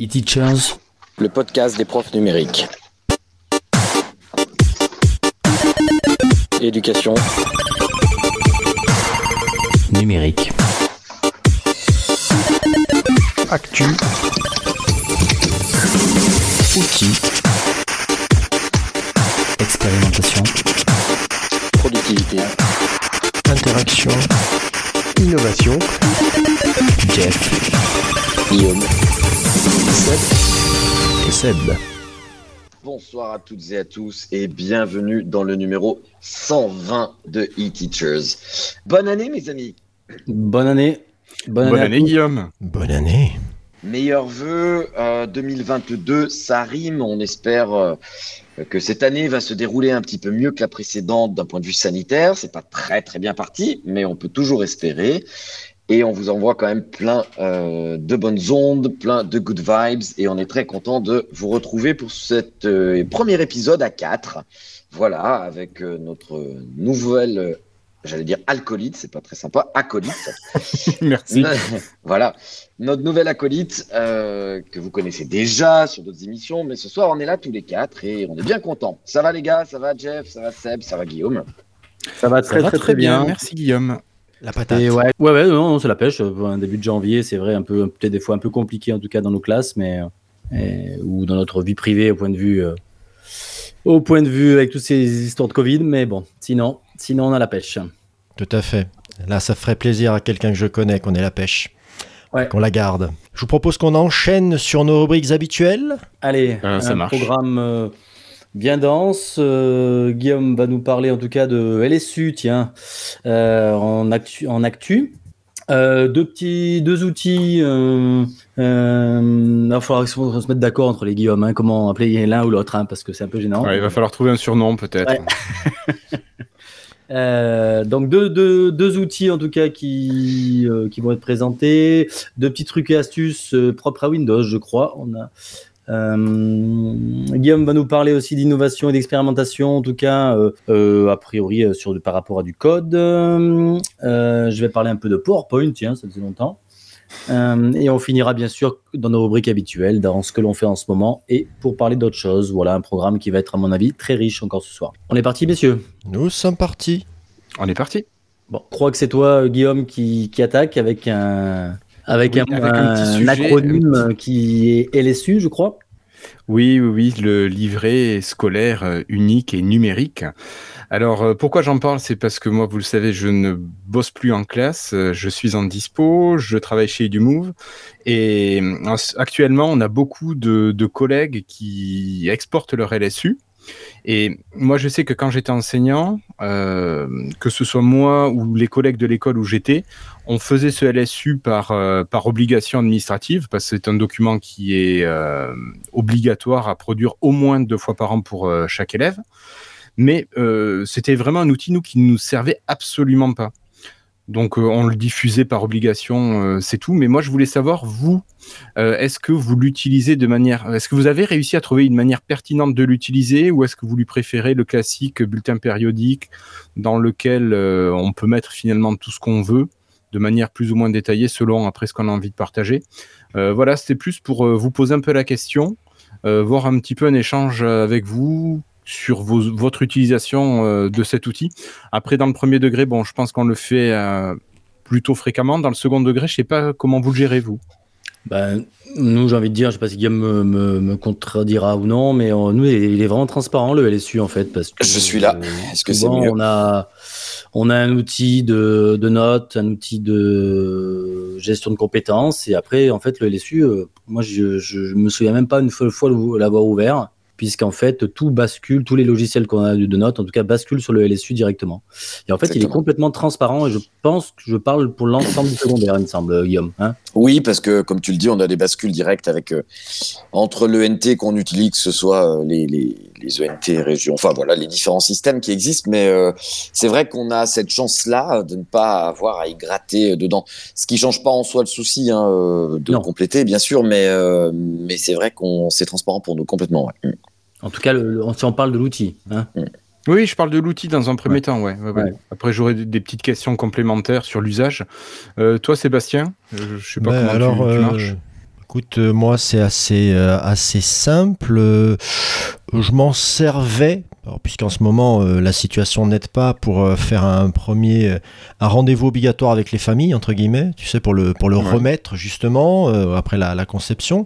E-Teachers, le podcast des profs numériques. Éducation. numérique. Actu, Outils. Expérimentation. Productivité. interaction, innovation, Jeff Guillaume. Et Seb. Bonsoir à toutes et à tous et bienvenue dans le numéro 120 de e-Teachers. Bonne année mes amis. Bonne année. Bonne, année. Guillaume. Bonne année. Meilleurs vœux euh, 2022, ça rime. On espère euh, que cette année va se dérouler un petit peu mieux que la précédente d'un point de vue sanitaire. C'est pas très très bien parti, mais on peut toujours espérer. Et on vous envoie quand même plein euh, de bonnes ondes, plein de good vibes. Et on est très content de vous retrouver pour cet euh, premier épisode à 4. Voilà, avec euh, notre nouvelle, euh, j'allais dire alcoolite, c'est pas très sympa, acolyte. Merci. voilà, notre nouvelle acolyte euh, que vous connaissez déjà sur d'autres émissions, mais ce soir on est là tous les quatre et on est bien contents. Ça va les gars, ça va Jeff, ça va Seb, ça va Guillaume? Ça va Ça très va très, très bien. Merci Guillaume. La patate. Et ouais, ouais, ouais, non, non, c'est la pêche. Pour Un début de janvier, c'est vrai, un peu, peut-être des fois un peu compliqué en tout cas dans nos classes, mais euh, et- ou dans notre vie privée au point de vue, euh, au point de vue avec toutes ces histoires de Covid. Mais bon, sinon, sinon on a la pêche. Tout à fait. Là, ça ferait plaisir à quelqu'un que je connais qu'on ait la pêche. Ouais. Qu'on la garde. Je vous propose qu'on enchaîne sur nos rubriques habituelles. Allez, Euh, ça un marche. programme euh, bien dense. Euh, Guillaume va nous parler en tout cas de LSU, tiens, euh, en actu. En actu. Euh, deux petits, deux outils. Euh, euh, il va falloir se mettre d'accord entre les Guillaume, hein, comment appeler l'un ou l'autre, hein, parce que c'est un peu gênant. Ouais, il va falloir trouver un surnom peut-être. Ouais. Donc deux, deux, deux outils en tout cas qui, qui vont être présentés, deux petits trucs et astuces propres à Windows, je crois. On a, Guillaume va nous parler aussi d'innovation et d'expérimentation, en tout cas, euh, euh, a priori euh, sur par rapport à du code. Euh, euh, je vais parler un peu de PowerPoint, tiens, ça faisait longtemps. Euh, et on finira bien sûr dans nos rubriques habituelles, dans ce que l'on fait en ce moment, et pour parler d'autres choses. Voilà un programme qui va être, à mon avis, très riche encore ce soir. On est parti, messieurs? Nous sommes partis. On est parti. Bon, je crois que c'est toi, euh, Guillaume, qui, qui attaque avec un, avec Oui, un, avec un petit un sujet, acronyme un qui est LSU, je crois. Oui, oui, oui, le livret scolaire euh, unique et numérique. Alors, euh, pourquoi j'en parle? C'est parce que moi, vous le savez, je ne bosse plus en classe, euh, je suis en dispo, je travaille chez EduMove, et euh, en- actuellement, on a beaucoup de, de collègues qui exportent leur LSU. Et moi, je sais que quand j'étais enseignant, euh, que ce soit moi ou les collègues de l'école où j'étais, on faisait ce LSU par, euh, par obligation administrative, parce que c'est un document qui est euh, obligatoire à produire au moins deux fois par an pour chaque élève. Mais c'était vraiment un outil, nous, qui nous servait absolument pas. Donc, euh, on le diffusait par obligation, euh, c'est tout. Mais moi, je voulais savoir, vous, euh, est-ce que vous l'utilisez de manière. Est-ce que vous avez réussi à trouver une manière pertinente de l'utiliser ou est-ce que vous lui préférez le classique bulletin périodique dans lequel on peut mettre finalement tout ce qu'on veut de manière plus ou moins détaillée selon après ce qu'on a envie de partager? Voilà, c'était plus pour vous poser un peu la question, voir un petit peu un échange avec vous sur vos- votre utilisation euh, de cet outil. Après, dans le premier degré, bon, je pense qu'on le fait euh, plutôt fréquemment. Dans le second degré, je sais pas comment vous le gérez, vous. Ben, nous, j'ai envie de dire, je sais pas si Guillaume me, me, me contredira ou non, mais euh, nous, il est, il est vraiment transparent, le LSU, en fait. Parce que, Je suis là. euh, Est-ce que c'est mieux on a, on a un outil de, de notes, un outil de gestion de compétences, et après, en fait, le LSU, euh, moi, je, je me souviens même pas une seule fois l'avoir ouvert, puisqu'en fait, tout bascule, tous les logiciels qu'on a de notes, en tout cas, basculent sur le LSU directement. Et en fait, il est complètement transparent, et je pense que je parle pour l'ensemble du secondaire, il me semble, Guillaume. Hein Oui, parce que comme tu le dis, on a des bascules directes avec euh, entre l'ENT qu'on utilise, que ce soit euh, les, les, les ENT régions, enfin voilà, les différents systèmes qui existent. Mais euh, c'est vrai qu'on a cette chance-là de ne pas avoir à y gratter euh, dedans. Ce qui change pas en soi le souci hein, euh, de Non. compléter, bien sûr, mais euh, mais c'est vrai qu'on c'est transparent pour nous complètement. ouais. Mm. En tout cas, le, le- si on parle de l'outil. Hein Oui, je parle de l'outil dans un premier Ouais. temps, ouais. ouais, ouais. Ouais. Après, j'aurai des, des petites questions complémentaires sur l'usage. Euh, toi, Sébastien, je sais pas Ben, comment alors, tu, tu euh, marches. Écoute, moi c'est assez, euh, assez simple. Je m'en servais, puisqu'en ce moment euh, la situation n'aide pas pour euh, faire un premier euh, un rendez-vous obligatoire avec les familles, entre guillemets, tu sais, pour le, pour le Ouais. remettre justement après la, la conception.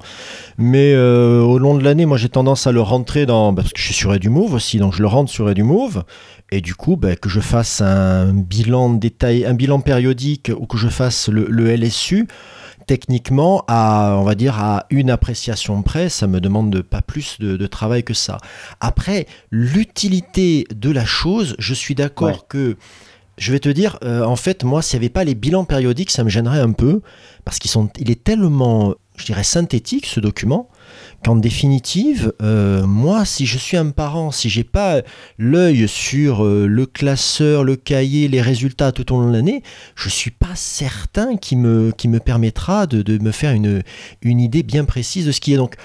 Mais au long de l'année, moi j'ai tendance à le rentrer dans. Parce que je suis sur EduMove aussi, donc je le rentre sur EduMove. Et du coup, ben, que je fasse un bilan détaillé, un bilan périodique ou que je fasse le, le LSU, techniquement, à, on va dire, à une appréciation près, ça me demande de, pas plus de, de travail que ça. Après, l'utilité de la chose, je suis d'accord Ouais. que. Je vais te dire, euh, en fait, moi, s'il n'y avait pas les bilans périodiques, ça me gênerait un peu, parce qu'il il est tellement, je dirais, synthétique, ce document, qu'en définitive, euh, moi, si je suis un parent, si j'ai pas l'œil sur euh, le classeur, le cahier, les résultats tout au long de l'année, je suis pas certain qui me, me permettra de, de me faire une, une idée bien précise de ce qui est. Donc,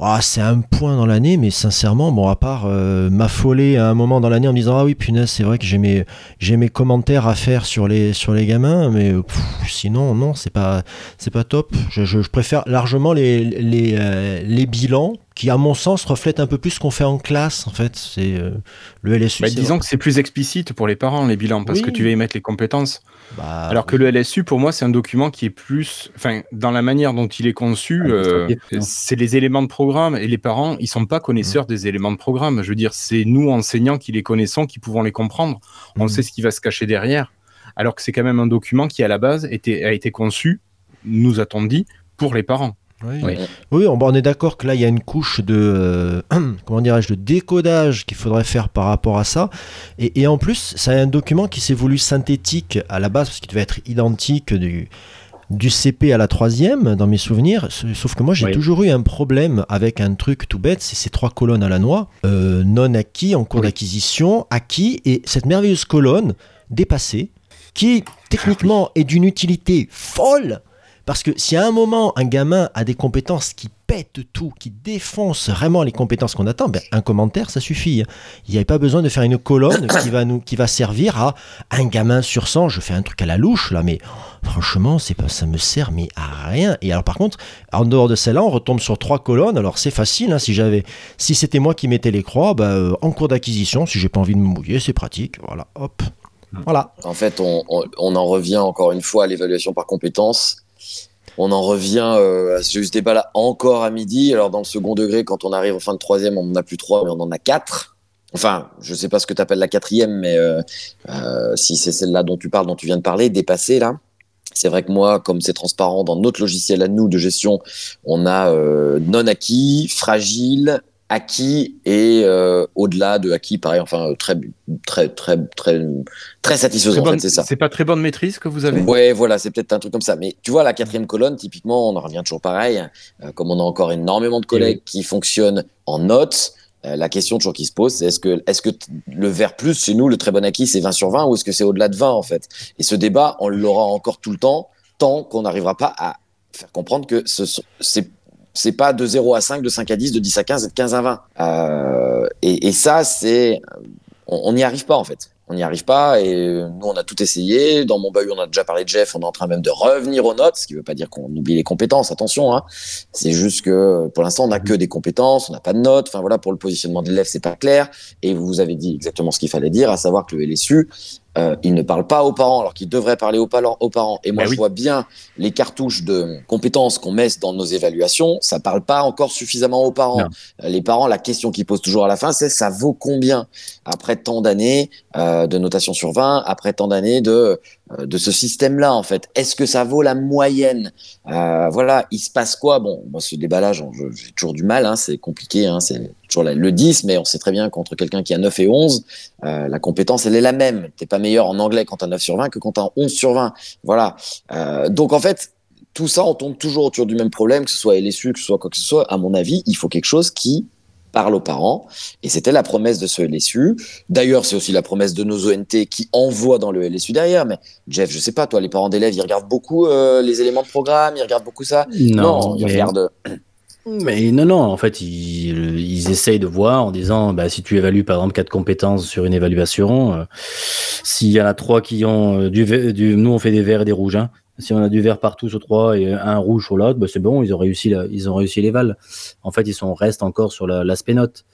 ah, c'est un point dans l'année, mais sincèrement, bon, à part euh, m'affoler à un moment dans l'année en me disant Ah oui, punaise, c'est vrai que j'ai mes, j'ai mes commentaires à faire sur les, sur les gamins, mais pff, sinon, non, c'est pas, c'est pas top. Je, je- je préfère largement les, les, euh, les bilans qui, à mon sens, reflètent un peu plus ce qu'on fait en classe, en fait. C'est euh, le LSU. Bah, disons que c'est plus explicite pour les parents, les bilans, parce Oui. que tu vas y mettre les compétences. Bah, Alors que le LSU, pour moi, c'est un document qui est plus. Enfin, dans la manière dont il est conçu, euh, Administratif, non. c'est les éléments de programme et les parents, ils sont pas connaisseurs des éléments de programme. Je veux dire, c'est nous, enseignants, qui les connaissons, qui pouvons les comprendre. On Mhm. sait ce qui va se cacher derrière. Alors que c'est quand même un document qui, à la base, était, a été conçu, nous a-t-on dit, pour les parents. Oui, Oui. oui on, on est d'accord que là, il y a une couche de, euh, comment dirais-je, de décodage qu'il faudrait faire par rapport à ça. Et, et en plus, c'est un document qui s'est voulu synthétique à la base, parce qu'il devait être identique du, du CP à la troisième, dans mes souvenirs. Sauf que moi, j'ai Oui. toujours eu un problème avec un truc tout bête, c'est ces trois colonnes à la noix, euh, non acquis, en cours Oui. d'acquisition, acquis, et cette merveilleuse colonne dépassée, qui techniquement est d'une utilité folle, parce que si à un moment un gamin a des compétences qui pètent tout, qui défoncent vraiment les compétences qu'on attend, ben, un commentaire ça suffit. hein. Il n'y avait pas besoin de faire une colonne qui va nous, qui va servir à un gamin sur 100. Je fais un truc à la louche là, mais franchement c'est pas, ça me sert mais à rien. Et alors par contre, en dehors de celle-là, on retombe sur trois colonnes. Alors c'est facile. hein, si j'avais, si c'était moi qui mettais les croix, ben, euh, en cours d'acquisition, si j'ai pas envie de me mouiller, c'est pratique. Voilà, hop, voilà. En fait, on, on- on en revient encore une fois à l'évaluation par compétences. On en revient euh, à ce débat-là encore à midi. Alors, dans le second degré, quand on arrive en fin de troisième, on n'en a plus trois, mais on en a quatre. Enfin, je sais pas ce que tu appelles la quatrième, mais euh, euh, si c'est celle-là dont tu parles, dont tu viens de parler, dépassée là. C'est vrai que moi, comme c'est transparent dans notre logiciel à nous de gestion, on a euh, non acquis, fragile, acquis et euh, au-delà de acquis, pareil. Enfin, euh, très, très, très, très, très satisfaisant. En fait, c'est ça. c'est pas très bonne maîtrise que vous avez Ouais, voilà, c'est peut-être un truc comme ça. Mais tu vois, la quatrième colonne, typiquement, on en revient toujours pareil. Euh, comme on a encore énormément de collègues qui fonctionnent en notes, euh, la question toujours qui se pose, c'est est-ce que, est-ce que t- le vert plus, chez nous, le très bon acquis, c'est 20 sur 20 ou est-ce que c'est au-delà de 20, en fait? Et ce débat, on l'aura encore tout le temps, tant qu'on n'arrivera pas à faire comprendre que ce c'est c'est pas de 0 à 5, de 5 à 10, de 10 à 15 et de 15 à 20. Euh, et, et ça, c'est. On n'y arrive pas, en fait. On n'y arrive pas et euh, nous, on a tout essayé. Dans mon bahut, on a déjà parlé de Jeff. On est en train même de revenir aux notes, ce qui veut pas dire qu'on oublie les compétences. Attention, hein. C'est juste que pour l'instant, on n'a que des compétences, on n'a pas de notes. Enfin voilà, pour le positionnement de l'élève, c'est pas clair. Et vous avez dit exactement ce qu'il fallait dire, à savoir que le LSU, euh, il ne parle pas aux parents alors qu'il devrait parler aux, parents- aux parents. Et moi, Bah je oui. vois bien les cartouches de compétences qu'on met dans nos évaluations. Ça parle pas encore suffisamment aux parents. Non. Euh, Les parents, la question qu'ils posent toujours à la fin, c'est ça vaut combien après tant d'années euh, de notation sur 20, après tant d'années de de ce système-là en fait. Est-ce que ça vaut la moyenne? Euh, Voilà, il se passe quoi? Bon, moi ce débat-là, j'ai toujours du mal. Hein, c'est compliqué. Hein, c'est toujours le 10, mais on sait très bien qu'entre quelqu'un qui a 9 et 11, euh, la compétence, elle est la même. T'es pas meilleur en anglais quand t'as 9 sur 20 que quand t'as 11 sur 20. Voilà. Euh, donc en fait, tout ça, on tombe toujours autour du même problème, que ce soit LSU, que ce soit quoi que ce soit. À mon avis, il faut quelque chose qui parle aux parents. Et c'était la promesse de ce LSU. D'ailleurs, c'est aussi la promesse de nos ONT qui envoient dans le LSU derrière. Mais Jeff, je sais pas, toi, les parents d'élèves, ils regardent beaucoup euh, les éléments de programme, ils regardent beaucoup ça? Non, ils mais- regardent. Mais non, non, en fait, ils, ils essayent de voir en disant, bah, si tu évalues par exemple quatre compétences sur une évaluation, euh, s'il y en a trois qui ont euh, du, du, nous on fait des verts et des rouges, hein, Si on a du vert partout sur trois et un rouge sur l'autre, bah, c'est bon, ils ont réussi, la- ils ont réussi les vals. En fait, ils sont restent encore sur la- l'aspect note.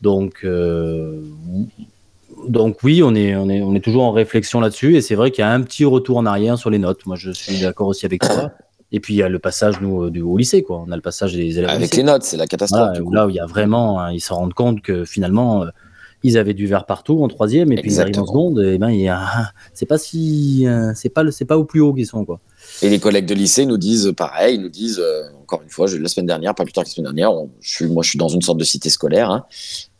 Donc, euh, donc oui, on est, on est, on est toujours en réflexion là-dessus. Et c'est vrai qu'il y a un petit retour en arrière sur les notes. Moi, je suis d'accord aussi avec toi. Et puis il y a le passage nous euh, du au lycée, quoi. On a le passage des élèves. Avec lycée. les notes, c'est la catastrophe. Voilà, du où coup. là où il y a vraiment, hein, ils se rendent compte que finalement, euh, ils avaient du vert partout en troisième, et puis ils arrivent en seconde, et ben c'est pas si, euh, c'est pas, c'est pas au plus haut qu'ils sont quoi. Et les collègues de lycée nous disent pareil, ils nous disent euh, encore une fois, je- la semaine dernière, pas plus tard que la semaine dernière, on- je suis, moi je suis dans une sorte de cité scolaire, hein,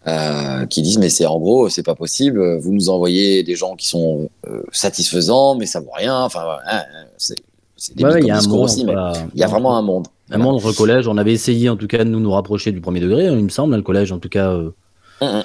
euh, qui disent mais c'est en gros c'est pas possible, vous nous envoyez des gens qui sont euh, satisfaisants, mais ça vaut rien, enfin hein, c'est Ouais, ouais, il comme y a un discours monde, aussi, mais il y a vraiment un monde. un monde entre collège. On avait essayé en tout cas de nous nous rapprocher du premier degré, hein, il me semble, hein, le collège en tout cas. euh, Mhm.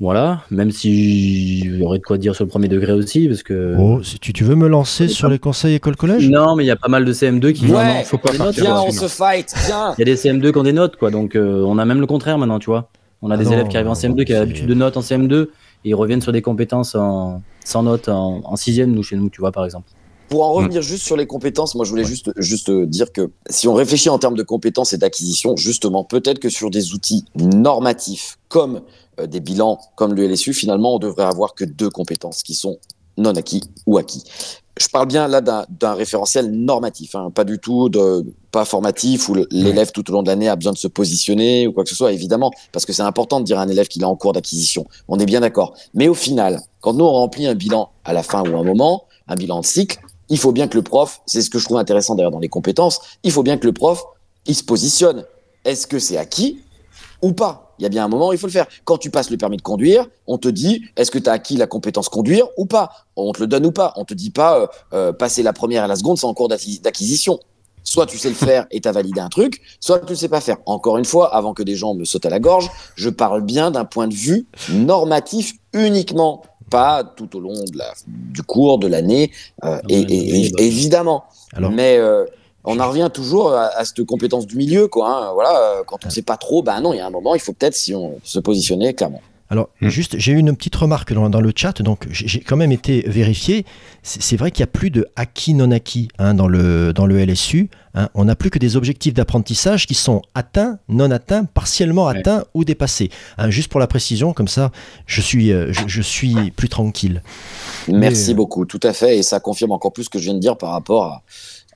Voilà, même si il y aurait de quoi dire sur le premier degré aussi, parce que. Oh, si tu, tu veux me lancer sur les conseils école-collège Non, mais il y a pas mal de CM2 qui. Non, Ouais, non, faut pas partir Viens, on se fight, viens Il y a des CM2 qui ont des notes, quoi. Donc, euh, on a même le contraire maintenant, tu vois. On a Ah des non, élèves qui arrivent en non, CM2 qui ont l'habitude de notes en CM2 et ils reviennent sur des compétences en, sans notes en, en sixième, nous, chez nous, tu vois, par exemple. Pour en revenir juste sur les compétences, moi je voulais juste, juste euh, dire que si on réfléchit en termes de compétences et d'acquisition, justement, peut-être que sur des outils normatifs comme euh, des bilans, comme le LSU, finalement, on devrait avoir que deux compétences qui sont non acquis ou acquis. Je parle bien là d'un référentiel normatif, hein, pas du tout de pas formatif où l'élève tout au long de l'année a besoin de se positionner ou quoi que ce soit, évidemment, parce que c'est important de dire à un élève qu'il est en cours d'acquisition. On est bien d'accord. Mais au final, quand nous on remplit un bilan à la fin ou à un moment, un bilan de cycle, il faut bien que le prof, c'est ce que je trouve intéressant d'ailleurs dans les compétences, il faut bien que le prof, il se positionne. Est-ce que c'est acquis ou pas? Il y a bien un moment, il faut le faire. Quand tu passes le permis de conduire, on te dit, est-ce que tu as acquis la compétence conduire ou pas? On te le donne ou pas On te dit pas, euh, euh, passer la première et la seconde, c'est en cours d'acquis- d'acquisition. Soit tu sais le faire et tu as validé un truc, soit tu ne sais pas faire. Encore une fois, avant que des gens me sautent à la gorge, je parle bien d'un point de vue normatif uniquement, pas tout au long de la, du cours, de l'année, euh, et, évidemment. Alors, Mais euh, on en revient toujours à, à cette compétence du milieu, quoi. hein. Voilà, euh, quand on sait pas trop, ben non, il y a un moment, il faut peut-être si on se positionner clairement. Alors, Hmm. juste, j'ai eu une petite remarque dans, dans le chat, donc j'ai quand même été vérifié. C'est vrai qu'il n'y a plus de acquis non acquis hein, dans, le, dans le LSU. hein. On n'a plus que des objectifs d'apprentissage qui sont atteints, non atteints, partiellement Ouais. atteints ou dépassés. Hein, juste pour la précision, comme ça, je suis, euh, je, je suis plus tranquille. Merci euh, beaucoup, tout à fait, et ça confirme encore plus ce que je viens de dire par rapport à,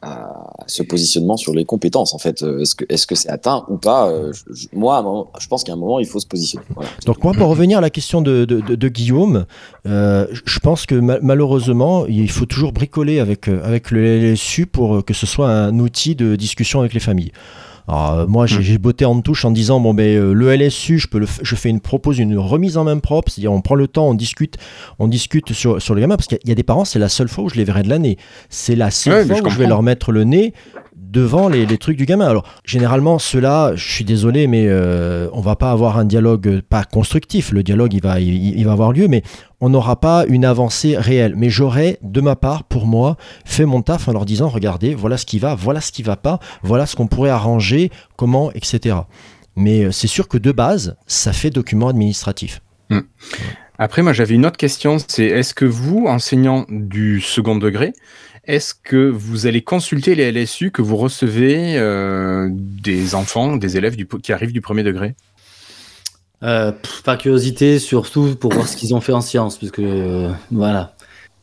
à ce positionnement sur les compétences. En fait, Euh, est-ce que c'est atteint ou pas Euh, Moi, je pense qu'à un moment, il faut se positionner. Donc moi, pour revenir à la question de, Guillaume, euh, je pense que ma- malheureusement, il faut toujours bricoler avec, avec le LSU pour que ce soit un outil de discussion avec les familles. Alors, euh, moi, j'ai Mm. j'ai botté en touche en disant bon ben euh, le LSU, je peux le, je fais une propose une remise en main propre, c'est-à-dire on prend le temps, on discute, on discute sur, sur le gamin parce qu'il y a- il y a des parents, c'est la seule fois où je les verrai de l'année, c'est la seule Ouais, fois je où je vais leur mettre le nez devant les, trucs du gamin. Alors, généralement, ceux-là, je suis désolé, mais euh, on va pas avoir un dialogue euh, pas constructif. Le dialogue, il va, avoir lieu, mais on n'aura pas une avancée réelle. Mais j'aurais, de ma part, pour moi, fait mon taf en leur disant, regardez, voilà ce qui va, voilà ce qui va pas, voilà ce qu'on pourrait arranger, comment, etc. Mais euh, c'est sûr que de base, ça fait document administratif. Après, moi, j'avais une autre question. C'est est-ce que vous, enseignant du second degré, est-ce que vous allez consulter les LSU que vous recevez euh, des enfants, des élèves du, qui arrivent du premier degré? Euh, pff, par curiosité, surtout pour voir ce qu'ils ont fait en sciences, parce que euh, voilà,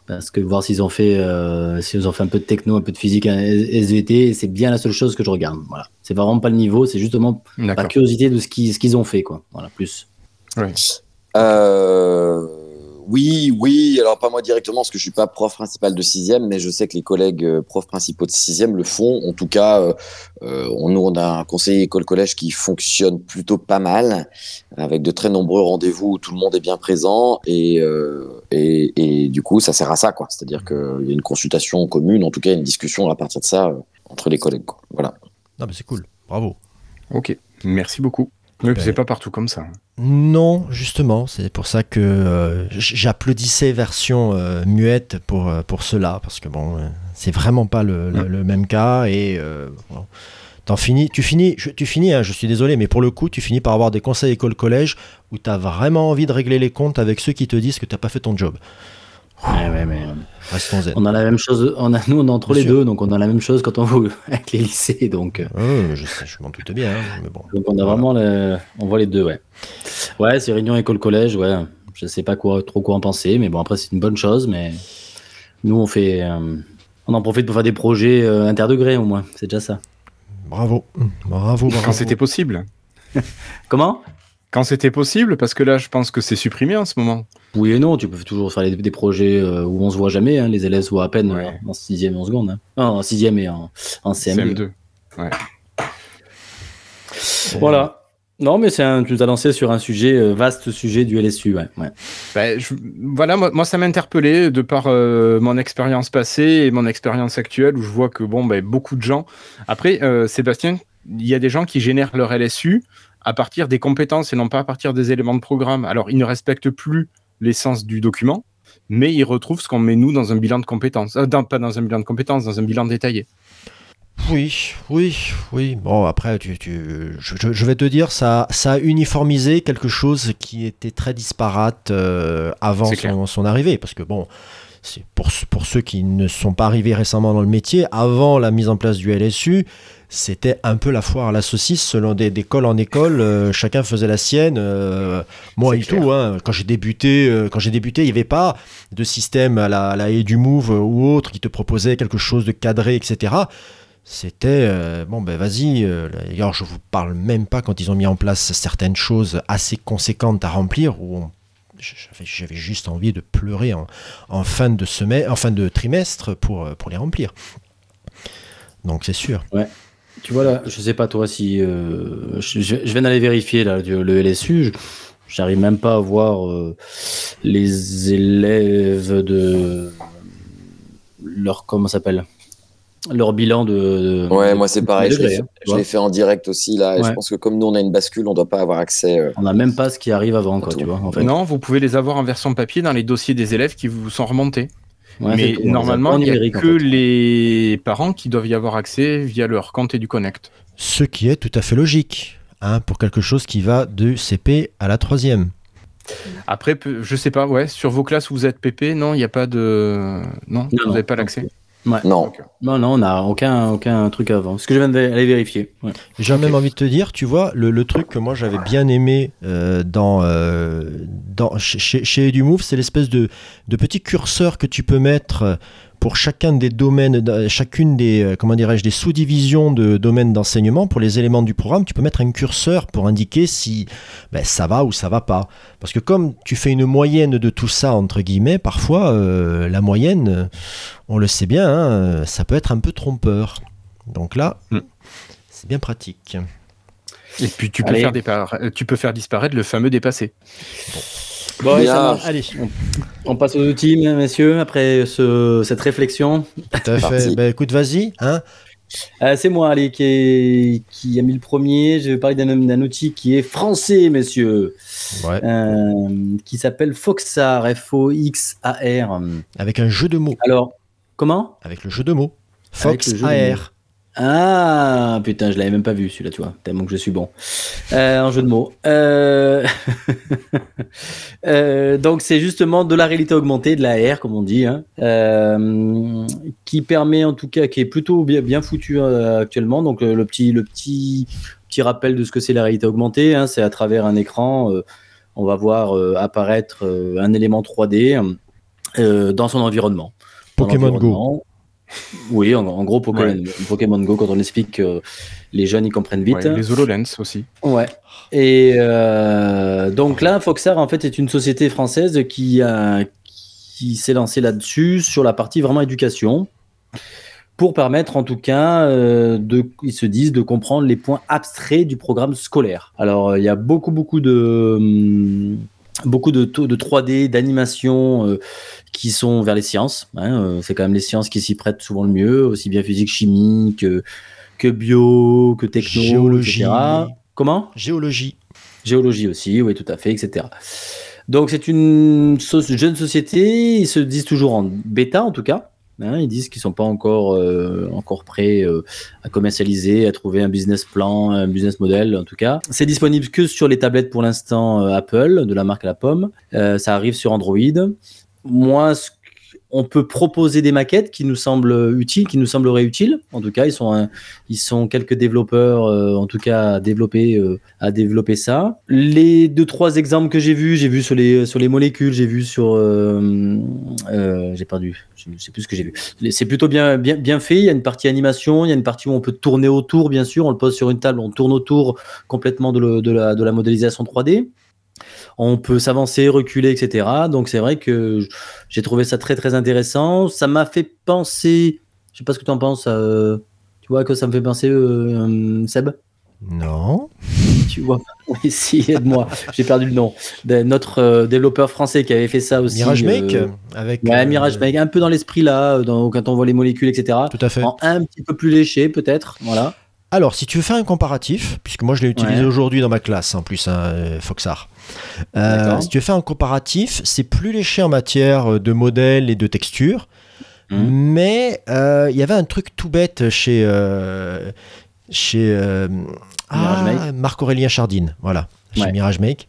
parce que voir s'ils ont fait, euh, s'ils ont fait un peu de techno, un peu de physique, un SVT, c'est bien la seule chose que je regarde. Voilà, c'est vraiment pas le niveau, c'est justement par curiosité de ce qu'ils, ce qu'ils ont fait, quoi. Voilà, plus. Euh, oui, oui. Alors pas moi directement parce que je suis pas prof principal de sixième, mais je sais que les collègues euh, profs principaux de sixième le font. En tout cas, euh, euh, on, nous on a un conseiller école-collège qui fonctionne plutôt pas mal, avec de très nombreux rendez-vous où tout le monde est bien présent et euh, et, et du coup ça sert à ça quoi. C'est-à-dire qu'il y a une consultation commune, en tout cas une discussion à partir de ça euh, entre les collègues. Quoi. Voilà. Non, mais c'est cool. Bravo. Ok, merci beaucoup. Oui, Ben- c'est pas partout comme ça. Non, justement, c'est pour ça que euh, j'applaudissais version euh, muette pour, euh, pour cela, parce que bon, euh, c'est vraiment pas le, le- le même cas et euh, bon. Finis, tu finis, je, tu finis, hein, je suis désolé, mais pour le coup, tu finis par avoir des conseils école-collège où tu as vraiment envie de régler les comptes avec ceux qui te disent que tu pas fait ton job. Ouais, ouais, mais Restons zen. on a la même chose. On a, nous, on est entre Bien les sûr. deux, donc on a la même chose quand on joue avec les lycées. Donc, euh, Ouais, je sais, je m'en doute bien, hein, mais bon. donc on a vraiment le- on voit les deux, ouais. Ouais, c'est réunion école collège, ouais. Je sais pas quoi, trop quoi en penser, mais bon après c'est une bonne chose, mais nous on fait, euh, on en profite pour faire des projets euh, interdegrés au moins. C'est déjà ça. Bravo, bravo, bravo. Quand c'était possible. Comment? Quand c'était possible, parce que là, je pense que c'est supprimé en ce moment. Oui et non, tu peux toujours faire des, des projets euh, où on se voit jamais. hein, les élèves se voient à peine Ouais. en sixième et en seconde. Hein. Non, en sixième et en, en CM2. CM2. Voilà. Non, mais c'est un, tu nous as lancé sur un sujet, euh, vaste sujet du LSU. Ouais, ouais. Ben, je- voilà, moi, moi, ça m'a interpellé de par euh, mon expérience passée et mon expérience actuelle où je vois que bon, ben, beaucoup de gens. Après, euh, Sébastien, il y a des gens qui génèrent leur LSU à partir des compétences et non pas à partir des éléments de programme. Alors, ils ne respectent plus l'essence du document, mais ils retrouvent ce qu'on met nous dans un bilan de compétences. Euh, dans- pas dans un bilan de compétences, dans un bilan détaillé. Oui, oui, oui. Bon, après, tu, tu- je, vais te dire, ça, ça a uniformisé quelque chose qui était très disparate euh, avant son, son arrivée. Parce que, bon, pour, pour ceux qui ne sont pas arrivés récemment dans le métier, avant la mise en place du LSU, c'était un peu la foire à la saucisse, selon des- d'école en école, euh, chacun faisait la sienne. euh, moi et tout, hein. quand j'ai débuté, euh, quand j'ai débuté, il n'y avait pas de système à la, à la haie du move ou autre qui te proposait quelque chose de cadré, etc. C'était bon ben vas-y. D'ailleurs, je vous parle même pas quand ils ont mis en place certaines choses assez conséquentes à remplir où on- j'avais, juste envie de pleurer en, fin de semaine, en fin de trimestre pour euh, les remplir. Donc c'est sûr. Tu vois là, je sais pas toi si euh, je, viens d'aller vérifier là le LSU. J'arrive même pas à voir euh, les élèves de leur comment s'appelle? Leur bilan de. de- Ouais, de- moi c'est de pareil, je l'ai fait, hein, fait en direct aussi là, et je pense que comme nous on a une bascule, on doit pas avoir accès. euh, On n'a même pas ce qui arrive avant quoi, tu vois. En fait. Non, vous pouvez les avoir en version papier dans les dossiers des élèves qui vous sont remontés. Ouais, Mais pas normalement, en il n'y a numérique, en que fait. les parents qui doivent y avoir accès via leur compte et du Connect. Ce qui est tout à fait logique hein, pour quelque chose qui va du CP à la troisième. Après, je sais pas, ouais, sur vos classes où vous êtes PP, non, il n'y a pas de. Non, vous non, n'avez pas non. Non, Non, non, on n'a aucun, aucun truc avant. Ce que je viens d'aller vérifier. Ouais. J'ai même envie de te dire, tu vois, le, le truc que moi j'avais bien aimé euh, dans, euh, dans, chez, chez- chez EduMove, c'est l'espèce de, de petit curseur que tu peux mettre euh, pour chacun des domaines, de- chacune des, euh, comment dirais-je, des sous-divisions de domaines d'enseignement. Pour les éléments du programme, tu peux mettre un curseur pour indiquer si ben, ça va ou ça va pas. Parce que comme tu fais une moyenne de tout ça, entre guillemets, parfois euh, la moyenne, euh, on le sait bien, hein, euh, ça peut être un peu trompeur. Donc là, Mm. c'est bien pratique. Et puis, tu peux, Allez. faire dépara- euh, tu peux faire disparaître le fameux dépassé. Bon, allez, ça Bien. marche. Allez, On passe aux outils, messieurs, après ce- cette réflexion. tout à fait. Ben, écoute, vas-y. Hein Euh, c'est moi, allez, qui, est- qui a mis le premier. Je vais parler d'un outil qui est français, messieurs, ouais. euh, qui s'appelle Foxar, F-O-X-A-R. Avec un jeu de mots. Alors, comment? Avec le jeu de mots. Avec Fox le jeu de AR. Ah, putain, je l'avais même pas vu celui-là, tu vois, tellement que je suis bon. Euh, en jeu de mots. Euh, euh, donc, c'est justement de la réalité augmentée, de la R, comme on dit, hein, euh, qui permet en tout cas, qui est plutôt bien, bien foutu actuellement. Donc, le petit, le petit, petit rappel de ce que c'est la réalité augmentée, hein, c'est à travers un écran, on va voir apparaître un élément 3D euh, dans son environnement. Pokémon Go. Oui, en, en gros, Pokémon, Pokémon Go, quand on explique, euh, les jeunes, ils comprennent vite. Ouais, les HoloLens aussi. Ouais. Et euh, donc là, Foxar, en fait, est une société française qui, a- qui s'est lancée là-dessus, sur la partie vraiment éducation, pour permettre, en tout cas, euh, de, ils se disent, de comprendre les points abstraits du programme scolaire. Alors, il y a beaucoup, beaucoup de... hum, Beaucoup de, de 3D, d'animation euh, qui sont vers les sciences. hein, euh, c'est quand même les sciences qui s'y prêtent souvent le mieux, aussi bien physique, chimie que, que bio, que techno, Géologie. etc. Comment? Géologie. Géologie aussi, oui, tout à fait, etc. Donc c'est une so- jeune société, ils se disent toujours en bêta en tout cas. Hein, ils disent qu'ils sont pas encore, euh, encore prêts euh, à commercialiser, à trouver un business plan, un business model en tout cas. C'est disponible que sur les tablettes pour l'instant euh, Apple, de la marque à la pomme. Ça arrive sur Android. Moi, ce on peut proposer des maquettes qui nous semblent utiles, qui nous sembleraient utiles. En tout cas, ils sont, ils sont quelques développeurs, euh, en tout cas, à développer, euh, à développer ça. Les deux trois exemples que j'ai vus, j'ai vu sur les sur les molécules, j'ai vu sur, euh, j'ai perdu, je sais plus ce que j'ai vu. C'est plutôt bien bien bien fait. Il y a une partie animation, il y a une partie où on peut tourner autour, bien sûr. On le pose sur une table, on tourne autour complètement de la de la modélisation 3D. On peut s'avancer, reculer, etc. Donc c'est vrai que j'ai trouvé ça très très intéressant. Ça m'a fait penser, je sais pas ce que tu en penses, euh, tu vois que ça me fait penser, euh, euh, Seb? Non. Tu vois Oui, si, aide-moi, j'ai perdu le nom. De notre euh, développeur français qui avait fait ça aussi. Mirage Make avec. Ouais, Mirage Make, un peu dans l'esprit là, dans- quand on voit les molécules, etc. Tout à fait. En un petit peu plus léché peut-être, voilà. Alors, si tu veux faire un comparatif, puisque moi je l'ai utilisé Ouais. aujourd'hui dans ma classe en plus, hein, euh, Foxar. Euh, si tu veux faire un comparatif, c'est plus léché en matière de modèles et de textures, Mhm. mais euh, il y avait un truc tout bête chez euh, chez euh, ah. Marc-Aurélien Chardine, voilà, chez Ouais. Mirage Make.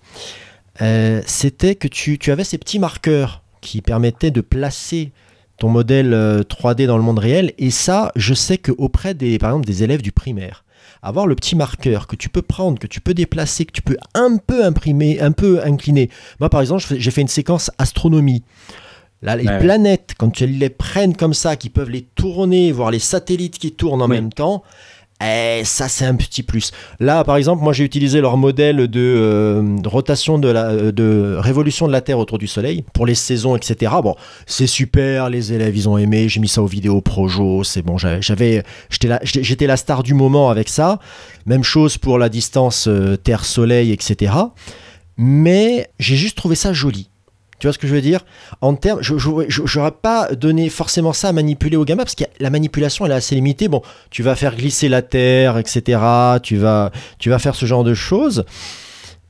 Euh, C'était que tu, tu avais ces petits marqueurs qui permettaient de placer ton modèle euh, 3D dans le monde réel. Et ça, je sais qu'auprès des, par exemple, des élèves du primaire, avoir le petit marqueur que tu peux prendre, que tu peux déplacer, que tu peux un peu imprimer, un peu incliner. Moi, par exemple, j'ai fait une séquence astronomie. Là, les Ouais, ouais. planètes, quand tu les prennes comme ça, qui peuvent les tourner, voir les satellites qui tournent en Oui. même temps, eh, ça c'est un petit plus. Là, par exemple, moi j'ai utilisé leur modèle de, euh, rotation de la euh, de révolution de la Terre autour du Soleil pour les saisons, etc. Bon, c'est super, les élèves ils ont aimé. J'ai mis ça aux vidéos projo, c'est bon. j'avais- j'étais la star du moment avec ça. Même chose pour la distance euh, Terre-Soleil, etc. Mais j'ai juste trouvé ça joli. Tu vois ce que je veux dire? En termes, je n'aurais pas donné forcément ça à manipuler au gamin parce que la manipulation elle est assez limitée. Bon, tu vas faire glisser la terre, etc. Tu vas, tu vas faire ce genre de choses.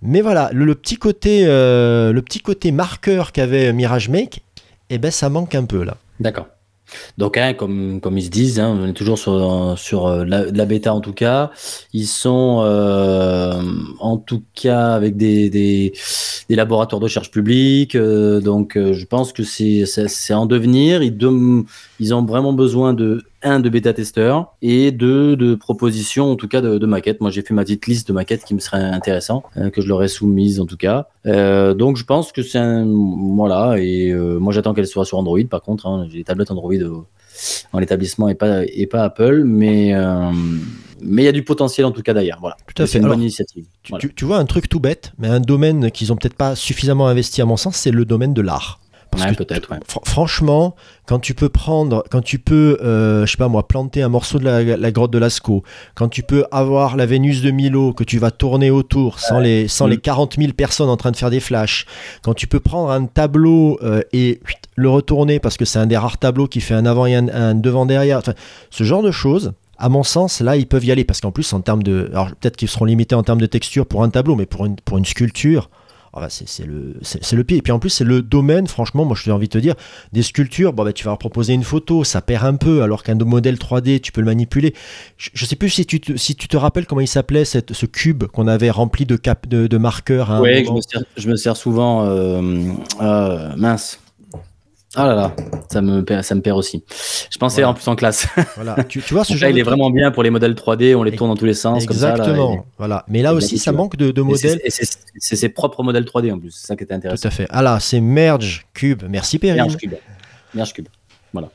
Mais voilà, le, le petit côté, euh, le petit côté marqueur qu'avait Mirage Make, eh ben ça manque un peu là. D'accord. Donc, hein, comme, comme ils se disent, hein, on est toujours sur, sur euh, la, la bêta en tout cas. Ils sont euh, en tout cas avec des, des, des laboratoires de recherche publique. euh, donc, euh, je pense que c'est en devenir. Ils ont vraiment besoin de un de bêta-testeurs et deux de propositions, en tout cas de, de maquettes. Moi, j'ai fait ma petite liste de maquettes qui me seraient intéressantes, euh, que je leur ai soumises en tout cas. Euh, donc, je pense que c'est un. Voilà, et euh, moi, j'attends qu'elle soit sur Android par contre. hein. j'ai des tablettes Android en l'établissement et pas, et pas Apple, mais euh, mais il y a du potentiel en tout cas derrière. Voilà. Tout à C'est fait. une Alors, bonne initiative. Tu, Voilà. tu- tu vois un truc tout bête, mais un domaine qu'ils ont peut-être pas suffisamment investi à mon sens, c'est le domaine de l'art. Parce Ouais, que peut-être, ouais. fr- franchement, quand tu peux prendre, quand tu peux, euh, je sais pas moi, planter un morceau de la, la grotte de Lascaux, quand tu peux avoir la Vénus de Milo que tu vas tourner autour sans, les, sans les 40 000 personnes en train de faire des flashs, quand tu peux prendre un tableau euh, et le retourner parce que c'est un des rares tableaux qui fait un avant et un, un devant derrière, enfin, ce genre de choses. À mon sens, là, ils peuvent y aller parce qu'en plus, en termes de, alors peut-être qu'ils seront limités en termes de texture pour un tableau, mais pour une, pour une sculpture, ah bah, c'est le, le pied. Et puis en plus, c'est le domaine, franchement, moi j'ai envie de te dire, des sculptures, bon, bah, tu vas leur proposer une photo, ça perd un peu, alors qu'un modèle 3D, tu peux le manipuler. Je, je sais plus si tu te, si tu te rappelles comment il s'appelait, ce cube qu'on avait rempli de, cap, de, de marqueurs. je me, sers, je me sers souvent. euh, euh, mince. Ah là là, ça me, perd- ça me perd aussi. Je pensais Voilà. en plus en classe. Voilà. Tu, tu vois ce genre là, il est vraiment bien pour les modèles 3D, on les tourne dans tous les sens. Comme ça, là, Exactement. et- voilà. Mais là aussi, ça manque de, de modèles. Et c'est ses propres modèles 3D en plus, c'est ça qui était Tout intéressant. à fait. Ah là, c'est Merge Cube. Merci Perrine. Merge Cube. Merge Cube. Voilà.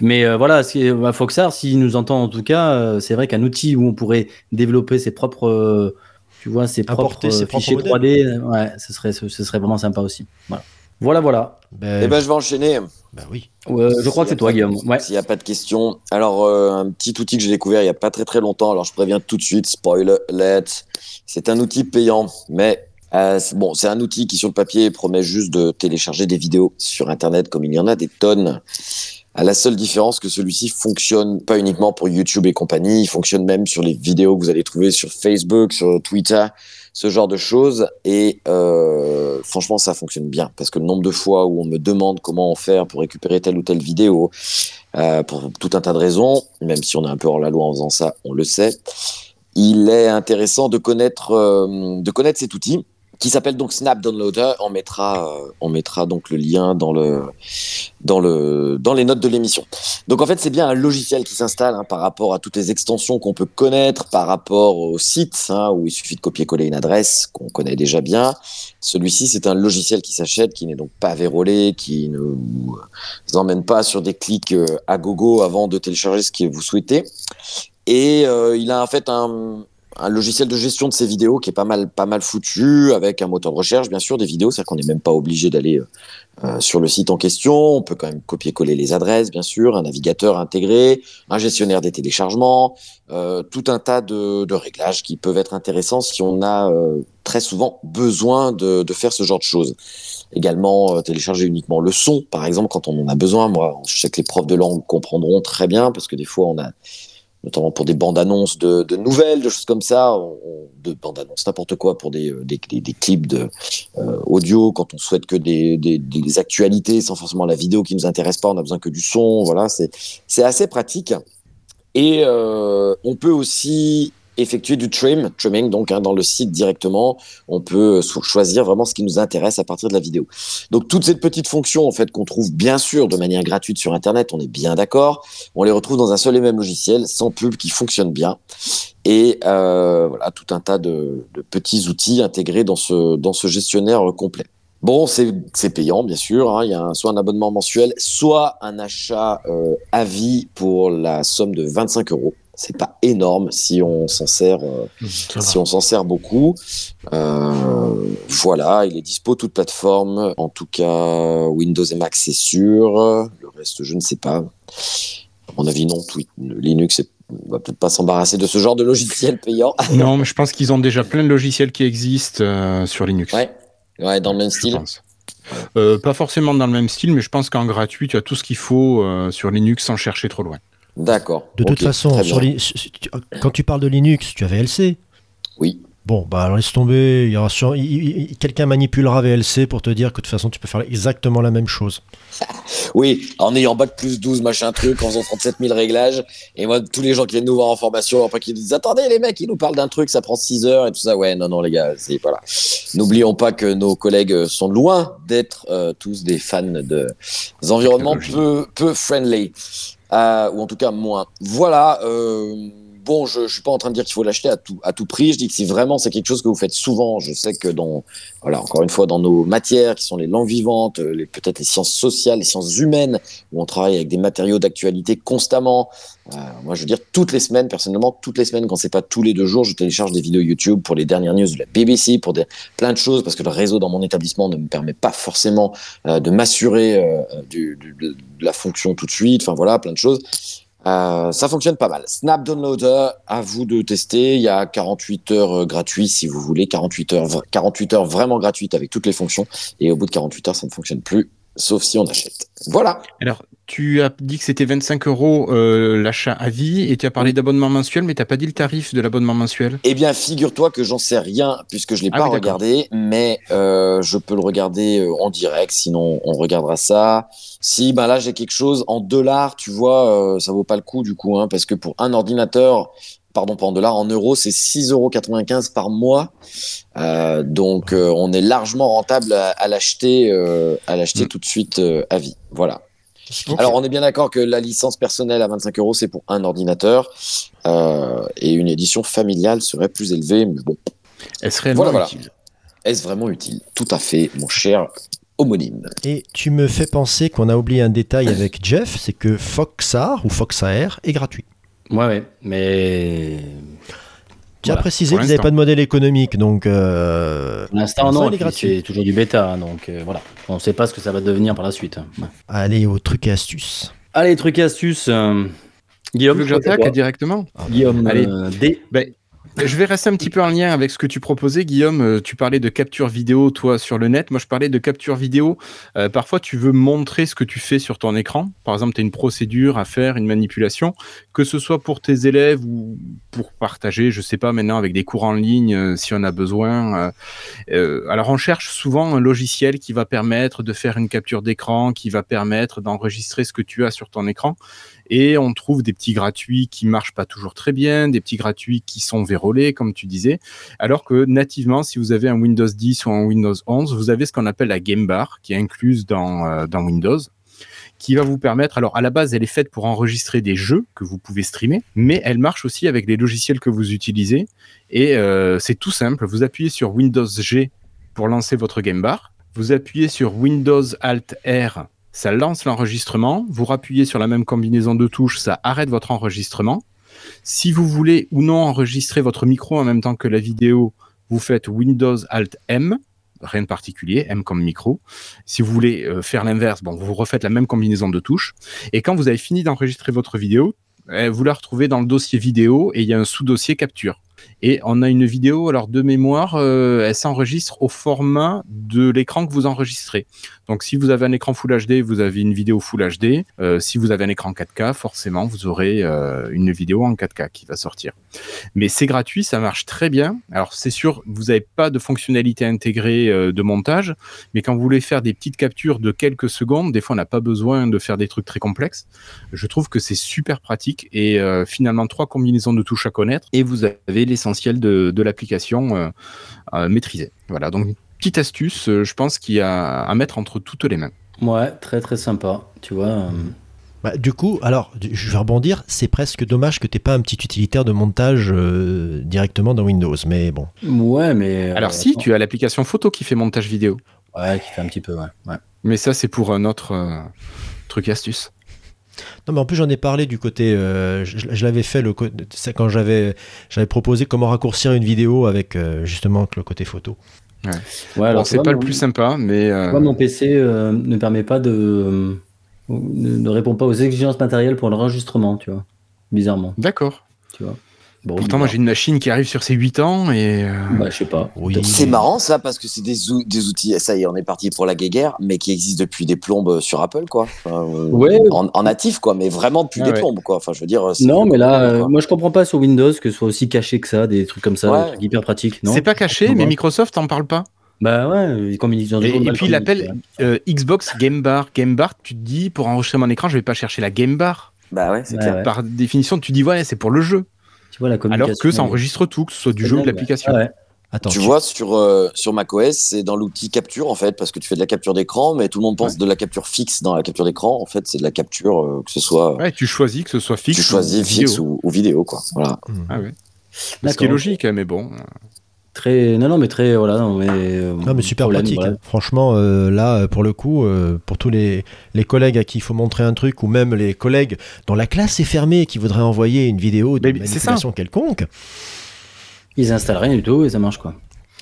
Mais euh, voilà, bah, Foxar, s'il nous entend en tout cas, euh, c'est vrai qu'un outil où on pourrait développer ses propres, euh, tu vois, ses Apporter propres ses euh, propres fichiers modèles. 3D, euh, ouais, ce serait, ce, ce serait vraiment sympa aussi. Voilà, voilà. voilà. Ben, Eh ben, je vais enchaîner. ben oui. Euh, je crois que c'est toi, Guillaume. Ouais. S'il n'y a pas de questions. Alors, euh, un petit outil que j'ai découvert il n'y a pas très très longtemps. Alors, je préviens tout de suite, spoiler alert. C'est un outil payant, mais euh, bon, c'est un outil qui sur le papier promet juste de télécharger des vidéos sur Internet, comme il y en a des tonnes. À la seule différence que celui-ci fonctionne pas uniquement pour YouTube et compagnie, il fonctionne même sur les vidéos que vous allez trouver sur Facebook, sur Twitter, ce genre de choses. Et euh, franchement, ça fonctionne bien parce que le nombre de fois où on me demande comment faire pour récupérer telle ou telle vidéo, euh, pour tout un tas de raisons, même si on est un peu hors la loi en faisant ça, on le sait. Il est intéressant de connaître, euh, de connaître cet outil qui s'appelle donc Snap Downloader. On mettra, euh, on mettra donc le lien dans le, dans le, dans les notes de l'émission. Donc en fait, c'est bien un logiciel qui s'installe hein, par rapport à toutes les extensions qu'on peut connaître, par rapport au site hein, où il suffit de copier-coller une adresse qu'on connaît déjà bien. Celui-ci, c'est un logiciel qui s'achète, qui n'est donc pas vérolé, qui ne vous emmène pas sur des clics euh, à gogo avant de télécharger ce que vous souhaitez. Et euh, il a en fait un, un logiciel de gestion de ces vidéos qui est pas mal, pas mal foutu, avec un moteur de recherche, bien sûr, des vidéos, c'est-à-dire qu'on n'est même pas obligé d'aller euh, euh, sur le site en question. On peut quand même copier-coller les adresses, bien sûr, un navigateur intégré, un gestionnaire des téléchargements, euh, tout un tas de, réglages qui peuvent être intéressants si on a très souvent besoin de, de, faire ce genre de choses. Également, télécharger uniquement le son, par exemple, quand on en a besoin. Moi, je sais que les profs de langue comprendront très bien, parce que des fois, on a notamment pour des bandes annonces de, nouvelles, de choses comme ça, de bandes annonces, n'importe quoi, pour des, des clips de, euh, audio, quand on souhaite que des, des, actualités sans forcément la vidéo qui nous intéresse pas, on a besoin que du son, voilà, c'est assez pratique. Et euh, on peut aussi effectuer du trim, trimming, donc hein, dans le site directement, on peut choisir vraiment ce qui nous intéresse à partir de la vidéo. Donc toutes ces petites fonctions en fait qu'on trouve bien sûr de manière gratuite sur Internet, on est bien d'accord, on les retrouve dans un seul et même logiciel, sans pub, qui fonctionne bien, et euh, voilà tout un tas de, petits outils intégrés dans ce dans ce gestionnaire complet. Bon, c'est payant, bien sûr. Hein. Il y a un, soit un abonnement mensuel, soit un achat euh, à vie pour la somme de 25 euros c'est pas énorme si on s'en sert euh, si on s'en sert beaucoup. Euh, voilà il est dispo toute plateforme. En tout cas Windows et Mac c'est sûr. Le reste je ne sais pas. À mon avis non Linux on va peut-être pas s'embarrasser de ce genre de logiciel payant. Non mais je pense qu'ils ont déjà plein de logiciels qui existent euh, sur Linux. Ouais, ouais dans le même style. pas forcément dans le même style mais je pense qu'en gratuit tu as tout ce qu'il faut sur Linux sans chercher trop loin D'accord. De toute façon, sur quand tu parles de Linux, tu as VLC Oui. Bon, bah alors laisse tomber. Il y aura sur... Quelqu'un manipulera VLC pour te dire que de toute façon, tu peux faire exactement la même chose. oui, en ayant bac plus 12, machin truc, en faisant 37 000 réglages. Et moi, tous les gens qui viennent nous voir en formation, après qui disent Attendez, les mecs, ils nous parlent d'un truc, ça prend 6 heures et tout ça. Ouais, non, non, les gars, c'est voilà. N'oublions pas que nos collègues sont loin d'être euh, tous des fans de des environnements peu, peu friendly euh, ou en tout cas moins. Voilà. Euh, bon, je, je suis pas en train de dire qu'il faut l'acheter à tout, prix. Je dis que si vraiment c'est quelque chose que vous faites souvent, je sais que dans, voilà, encore une fois, dans nos matières qui sont les langues vivantes, les, peut-être les sciences sociales, les sciences humaines, où on travaille avec des matériaux d'actualité constamment. Euh, moi, je veux dire, toutes les semaines, personnellement, toutes les semaines, quand c'est pas tous les deux jours, je télécharge des vidéos YouTube pour les dernières news de la BBC, pour plein de choses, parce que le réseau dans mon établissement ne me permet pas forcément euh, de m'assurer euh, de la fonction tout de suite. Enfin voilà, plein de choses. Euh, ça fonctionne pas mal. Snap Downloader, à vous de tester. Il y a 48 heures euh, gratuits si vous voulez. 48 heures, 48 heures vraiment gratuites avec toutes les fonctions. Et au bout de 48 heures, ça ne fonctionne plus, sauf si on achète. Voilà. Alors, tu as dit que c'était 25 euros euh, l'achat à vie et tu as parlé d'abonnement mensuel, mais tu n'as pas dit le tarif de l'abonnement mensuel. Eh bien, figure-toi que j'en sais rien puisque je l'ai ah pas oui, regardé, mais euh, je peux le regarder euh, en direct. Sinon, on regardera ça. Si, ben là, j'ai quelque chose en dollars, tu vois, euh, ça vaut pas le coup du coup, hein, parce que pour un ordinateur, pardon, pas en dollars, en euros, c'est 6,95 euros par mois. Euh, donc, euh, on est largement rentable à, à l'acheter, euh, à l'acheter mmh. tout de suite à vie. Voilà. Okay. Alors, on est bien d'accord que la licence personnelle à 25 euros, c'est pour un ordinateur. Euh, et une édition familiale serait plus élevée, mais bon. Est-ce réellement voilà, utile voilà. Est-ce vraiment utile? Tout à fait, mon cher homonyme. Et tu me fais penser qu'on a oublié un détail avec Jeff, c'est que Foxar ou Foxair est gratuit. Ouais, ouais, mais. Tu voilà, as précisé qu'ils n'avaient pas de modèle économique, donc. Euh... Pour l'instant, non, c'est toujours du bêta, donc euh, voilà. On ne sait pas ce que ça va devenir par la suite. Ouais. Allez, aux trucs et astuces. Allez, trucs et astuces. Euh... Guillaume, tu veux que j'attaque directement? Guillaume, Allez. D. Ben, je vais rester un petit peu en lien avec ce que tu proposais, Guillaume. Euh, Tu parlais de capture vidéo, toi, sur le net. Moi, je parlais de capture vidéo. Euh, parfois, tu veux montrer ce que tu fais sur ton écran. Par exemple, tu as une procédure à faire, une manipulation, que ce soit pour tes élèves ou pour partager, je sais pas, maintenant, avec des cours en ligne, euh, si on a besoin. Euh, alors, on cherche souvent un logiciel qui va permettre de faire une capture d'écran, qui va permettre d'enregistrer ce que tu as sur ton écran. Et on trouve des petits gratuits qui marchent pas toujours très bien, des petits gratuits qui sont vérolés, comme tu disais. Alors que nativement, si vous avez un Windows 10 ou un Windows 11, vous avez ce qu'on appelle la Game Bar, qui est incluse dans, euh, dans Windows qui va vous permettre, alors à la base elle est faite pour enregistrer des jeux que vous pouvez streamer, mais elle marche aussi avec les logiciels que vous utilisez, et euh, c'est tout simple, vous appuyez sur Windows G pour lancer votre Game Bar, vous appuyez sur Windows Alt R, ça lance l'enregistrement, vous rappuyez sur la même combinaison de touches, ça arrête votre enregistrement. Si vous voulez ou non enregistrer votre micro en même temps que la vidéo, vous faites Windows Alt M, rien de particulier, M comme micro. Si vous voulez euh, faire l'inverse, vous refaites la même combinaison de touches. Et quand vous avez fini d'enregistrer votre vidéo, eh, vous la retrouvez dans le dossier vidéo et il y a un sous-dossier capture. Et on a une vidéo, alors de mémoire, euh, elle s'enregistre au format de l'écran que vous enregistrez. Donc si vous avez un écran Full HD, vous avez une vidéo Full HD. Euh, si vous avez un écran 4K, forcément, vous aurez euh, une vidéo en 4K qui va sortir. Mais c'est gratuit, ça marche très bien. Alors c'est sûr, vous n'avez pas de fonctionnalité intégrée de montage, mais quand vous voulez faire des petites captures de quelques secondes, des fois on n'a pas besoin de faire des trucs très complexes. Je trouve que c'est super pratique et finalement trois combinaisons de touches à connaître et vous avez l'essentiel de, de l'application euh, euh, maîtrisé. Voilà, donc petite astuce, euh, je pense qu'il y a à mettre entre toutes les mains. Ouais, très très sympa. Tu vois. euh, Bah, du coup, alors, je vais rebondir, c'est presque dommage que tu pas un petit utilitaire de montage euh, directement dans Windows, mais bon. Ouais, mais. euh, Alors si, tu as l'application photo qui fait montage vidéo, Ouais, qui fait un petit peu, ouais. ouais. mais ça c'est pour un autre euh, truc et astuce. Non, mais en plus, j'en ai parlé du côté. euh, je je l'avais fait le, quand j'avais j'avais proposé comment raccourcir une vidéo avec euh, justement le côté photo. Ouais, alors, c'est pas mon- le plus sympa, mais euh, Moi, mon PC euh, ne permet pas de. euh, ne, ne répond pas aux exigences matérielles pour l'enregistrement, tu vois. Bizarrement, d'accord. tu vois. Bon, Pourtant, moi j'ai une machine qui arrive sur ses 8 ans et euh, Bah, je sais pas. Oui. C'est marrant ça parce que c'est des, ou- des outils, ça y est, on est parti pour la guéguerre, mais qui existent depuis des plombes sur Apple, quoi. Enfin, euh, Ouais. En, en natif, quoi, mais vraiment depuis Ah des ouais. plombes, quoi. Enfin, je veux dire. Non, mais là, euh, moi, je comprends pas sur Windows que ce soit aussi caché que ça, des trucs comme ça, Ouais. des trucs hyper pratiques, non? C'est pas caché, mais. Microsoft en parle pas. Bah ouais, ils communiquent dans Et, et puis il appelle euh, Xbox Game Bar. Game Bar, tu te dis pour enregistrer mon écran, je vais pas chercher la Game Bar. Bah ouais, c'est clair. ouais. Par définition, tu dis ouais, c'est pour le jeu. Tu vois la communication. Alors que ça enregistre tout, que ce soit du jeu ou de l'application. Ouais, ouais. Attends, Tu vois, sur, euh, sur macOS, c'est dans l'outil capture, en fait, parce que tu fais de la capture d'écran, mais tout le monde pense de la capture fixe dans la capture d'écran. En fait, c'est de la capture, euh, que ce soit. Ouais, tu choisis que ce soit fixe. tu choisis ou fixe vidéo. ou, ou vidéo, quoi. Voilà. Ah ouais. Ce qui est logique, hein, mais bon. Très, non, non, mais très, voilà, non, mais. euh, Non, mais super problème, pratique. voilà. Franchement, euh, là, pour le coup, euh, pour tous les, les collègues à qui il faut montrer un truc, ou même les collègues dont la classe est fermée et qui voudraient envoyer une vidéo de c'est manipulation quelconque, Ils installent rien du tout et ça marche quoi.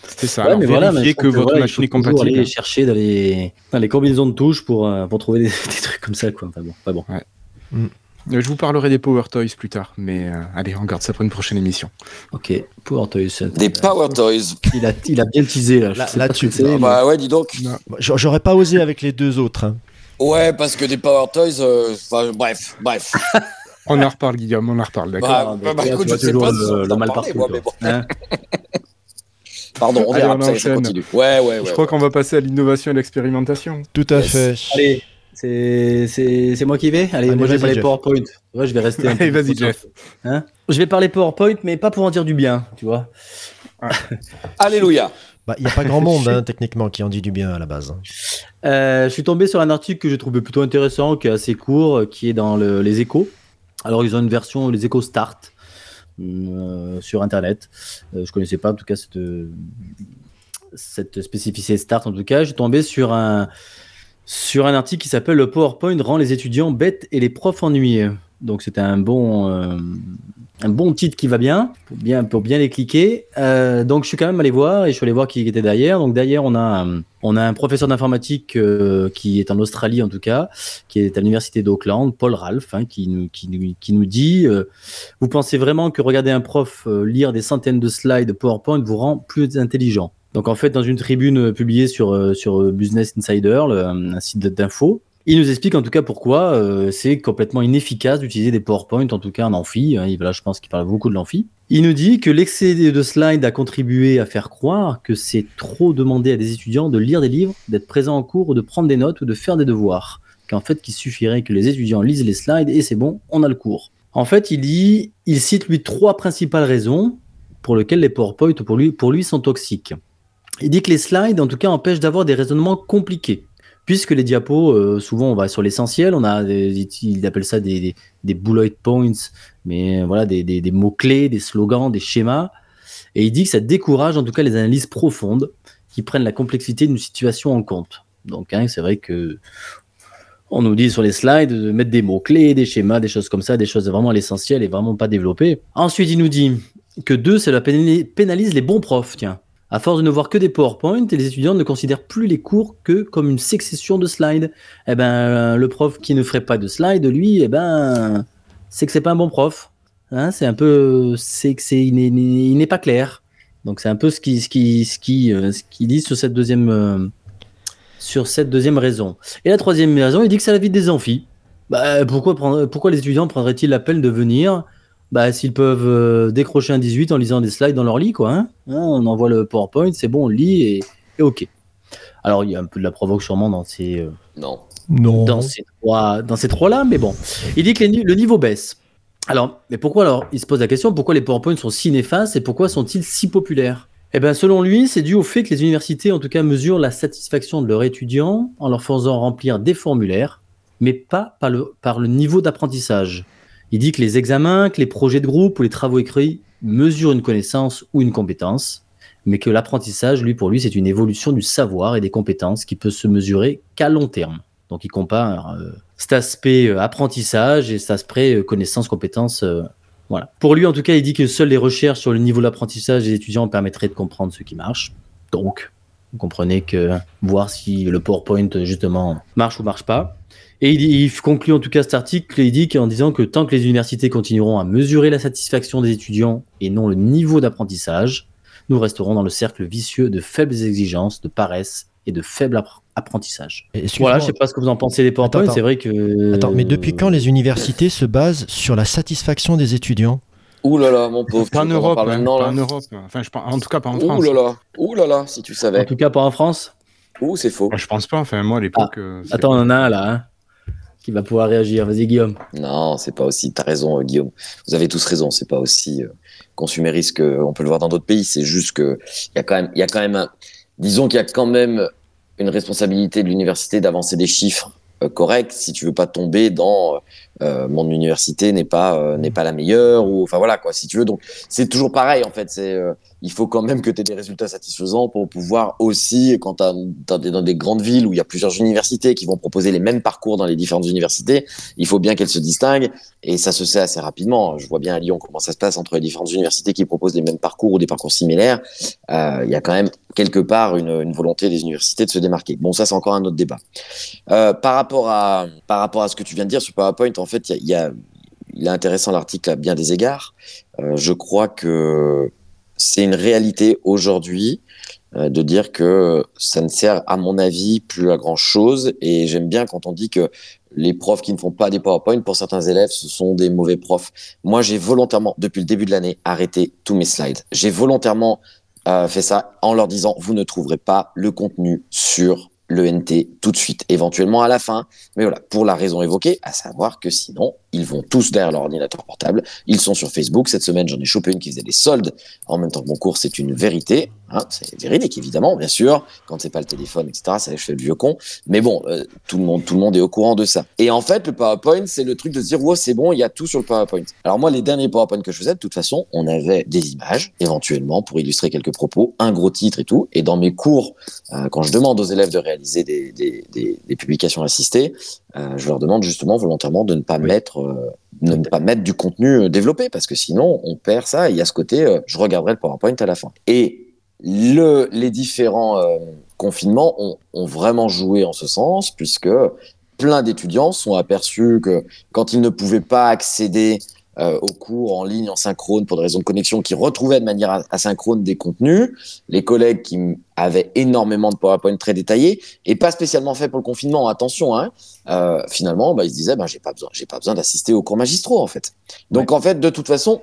C'était ça. Ouais, mais voilà, mais que votre machine est compatible. Aller chercher dans les, dans les combinaisons de touches pour, euh, pour trouver des, des trucs comme ça quoi. Enfin bon, pas bon. Euh, Je vous parlerai des Power Toys plus tard, mais euh, allez, on garde ça pour une prochaine émission. Ok, Power Toys. ça- Des Power Toys. Il a, il a bien teasé là. Je Là- là, tu- Ah bah ouais, dis donc. J'a- j'aurais pas osé avec les deux autres. hein. Ouais, parce que des Power Toys, euh, bref, bref. On en reparle, Guillaume, on en reparle, d'accord Bah, Ah, bah, bah, écoute, je sais pas le- mal parler, partout, moi, mais bon. Hein Pardon, on Allez, verra, on ça, continue. Ouais, ouais, ouais. Je crois qu'on va passer à l'innovation et l'expérimentation. Tout à Yes. fait. Allez, c'est c'est- c'est moi qui vais. Allez, Allez, moi je vais parler Jeff. PowerPoint. Ouais, je vais rester. un Allez, peu vas-y, Jeff. Hein je vais parler PowerPoint, mais pas pour en dire du bien, tu vois. Alléluia. Bah, Il n'y a pas grand monde, hein, techniquement, qui en dit du bien à la base. Euh, je suis tombé sur un article que j'ai trouvé plutôt intéressant, qui est assez court, qui est dans le- les échos. Alors, ils ont une version, les échos Start, euh, sur Internet. Euh, je connaissais pas, en tout cas, cette, cette spécificité Start. En tout cas, je suis tombé sur un, sur un article qui s'appelle Le PowerPoint rend les étudiants bêtes et les profs ennuyeux. Donc, c'était un bon. euh, un bon titre qui va bien pour bien, pour bien les cliquer. Euh, donc, je suis quand même allé voir et je suis allé voir qui était derrière. Donc, derrière, on a, euh, on a un professeur d'informatique qui est en Australie, en tout cas, qui est à l'université d'Auckland, Paul Ralph, hein, qui, nous, qui, nous, qui nous dit Vous pensez vraiment que regarder un prof lire des centaines de slides PowerPoint vous rend plus intelligent? Donc, en fait, dans une tribune euh, publiée sur, euh, euh, Business Insider, le- un site d'info, il nous explique en tout cas pourquoi c'est complètement inefficace d'utiliser des PowerPoint, en tout cas en amphi. Hein, là, je pense qu'il parle beaucoup de l'amphi. Il nous dit que l'excès de slides a contribué à faire croire que c'est trop demander à des étudiants de lire des livres, d'être présents en cours ou de prendre des notes ou de faire des devoirs. qu'en fait, qu'il suffirait que les étudiants lisent les slides et c'est bon, on a le cours. En fait, il cite lui trois principales raisons pour lesquelles les PowerPoint pour pour lui sont toxiques. Il dit que les slides, en tout cas, empêchent d'avoir des raisonnements compliqués. Puisque les diapos, euh, souvent, on va sur l'essentiel, on a, des, il appelle ça des, des, bullet points, mais voilà, des, mots-clés, des slogans, des schémas. Et il dit que ça décourage en tout cas les analyses profondes qui prennent la complexité d'une situation en compte. Donc, hein, c'est vrai que on nous dit sur les slides de mettre des mots-clés, des schémas, des choses comme ça, des choses vraiment à l'essentiel et vraiment pas développées. Ensuite, il nous dit que deux, cela pénalise les bons profs, tiens. À force de ne voir que des PowerPoint, les étudiants ne considèrent plus les cours que comme une succession de slides. Eh ben, le prof qui ne ferait pas de slides, lui, eh ben, c'est que c'est pas un bon prof. Hein, c'est un peu, c'est que c'est, il n'est pas clair. Donc c'est un peu ce qui, ce qui, ce qui, euh, ce qui dit sur cette deuxième, euh, sur cette deuxième raison. Et la troisième raison, il dit que c'est la vie des amphis. Bah, pourquoi, pourquoi les étudiants prendraient-ils la peine de venir bah, s'ils peuvent euh, décrocher un 18 en lisant des slides dans leur lit, quoi. Hein hein, on envoie le PowerPoint, c'est bon, on lit et, et, ok. Alors, il y a un peu de la provoque sûrement dans ces, euh, non. Non. dans ces trois, dans ces trois-là, mais bon. Il dit que les, le niveau baisse. Alors, mais pourquoi alors Il se pose la question pourquoi les PowerPoint sont si néfastes et pourquoi sont-ils si populaires? Eh bien, selon lui, c'est dû au fait que les universités, en tout cas, mesurent la satisfaction de leurs étudiants en leur faisant remplir des formulaires, mais pas par le, par le niveau d'apprentissage. Il dit que les examens, que les projets de groupe ou les travaux écrits mesurent une connaissance ou une compétence, mais que l'apprentissage, lui, pour lui, c'est une évolution du savoir et des compétences qui peut se mesurer qu'à long terme. Donc il compare euh, cet aspect euh, apprentissage et cet aspect euh, connaissance, compétence. voilà. Pour lui, en tout cas, il dit que seules les recherches sur le niveau de l'apprentissage des étudiants permettraient de comprendre ce qui marche. Donc, vous comprenez que voir si le PowerPoint, justement, marche ou marche pas. Et il, il conclut en tout cas cet article, il dit qu'en disant que tant que les universités continueront à mesurer la satisfaction des étudiants et non le niveau d'apprentissage, nous resterons dans le cercle vicieux de faibles exigences, de paresse et de faible appr- apprentissage. Voilà, je sais pas ce que vous en pensez des PowerPoint, c'est vrai que... Attends, mais depuis quand les universités se basent sur la satisfaction des étudiants? Ouh là là, mon pauvre. Pas en Europe, hein, maintenant, pas là en Europe. Enfin, je, pense- en tout cas, pas en Ouh France. là là, ouh là là, si tu En savais. tout cas, pas en France? Ouh, c'est faux. Moi, je pense pas. Enfin, moi, à l'époque. euh, c'est- Attends, on en a un là, hein, qui va pouvoir réagir. Vas-y, Guillaume. Non, c'est pas aussi. T'as raison, euh, Guillaume. Vous avez tous raison. C'est pas aussi euh, consumériste qu'on peut le voir dans d'autres pays. C'est juste que il y a quand même, il y a quand même, un- disons qu'il y a quand même une responsabilité de l'université d'avancer des chiffres euh, corrects si tu veux pas tomber dans euh, mon université n'est pas euh, n'est pas la meilleure ou enfin voilà quoi si tu veux donc c'est toujours pareil en fait c'est euh, il faut quand même que tu aies des résultats satisfaisants pour pouvoir aussi quand tu des, dans des grandes villes où il y a plusieurs universités qui vont proposer les mêmes parcours dans les différentes universités il faut bien qu'elles se distinguent et ça se sait assez rapidement. Je vois bien à Lyon comment ça se passe entre les différentes universités qui proposent les mêmes parcours ou des parcours similaires. Euh, il y a quand même quelque part une, une volonté des universités de se démarquer. Bon ça c'est encore un autre débat. Euh, par rapport à par rapport à ce que tu viens de dire sur PowerPoint, en fait, il y a, y a- il est intéressant l'article à bien des égards. Euh, je crois que c'est une réalité aujourd'hui euh, de dire que ça ne sert, à mon avis, plus à grand chose. Et j'aime bien quand on dit que les profs qui ne font pas des PowerPoint, pour certains élèves, ce sont des mauvais profs. Moi, j'ai volontairement, depuis le début de l'année, arrêté tous mes slides. J'ai volontairement euh, fait ça en leur disant, vous ne trouverez pas le contenu sur le NT tout de suite, éventuellement à la fin. Mais voilà, pour la raison évoquée, à savoir que sinon, ils vont tous derrière leur ordinateur portable. Ils sont sur Facebook. Cette semaine, j'en ai chopé une qui faisait des soldes en même temps que mon cours. C'est une vérité. Hein, c'est véridique, évidemment, bien sûr. Quand c'est pas le téléphone, etc., ça, je fais le vieux con. Mais bon, euh, tout, le monde, tout le monde est au courant de ça. Et en fait, le PowerPoint, c'est le truc de se dire, ouais, c'est bon, il y a tout sur le PowerPoint. Alors moi, les derniers PowerPoint que je faisais, de toute façon, on avait des images, éventuellement, pour illustrer quelques propos, un gros titre et tout. Et dans mes cours, euh, quand je demande aux élèves de réaliser des, des, des, des publications assistées, euh, je leur demande justement volontairement de ne pas Oui. mettre ne pas mettre du contenu développé parce que sinon on perd ça et il y a ce côté euh, je regarderai le PowerPoint à la fin et le, les différents euh, confinements ont, ont vraiment joué en ce sens puisque plein d'étudiants sont aperçus que quand ils ne pouvaient pas accéder euh, aux cours en ligne en synchrone pour des raisons de connexion, qui retrouvaient de manière asynchrone des contenus, les collègues qui avaient énormément de PowerPoint très détaillés et pas spécialement fait pour le confinement, attention, hein, euh, finalement, bah, ils se disaient, bah, j'ai pas besoin, j'ai pas besoin d'assister aux cours magistraux en fait. Donc en fait, de toute façon,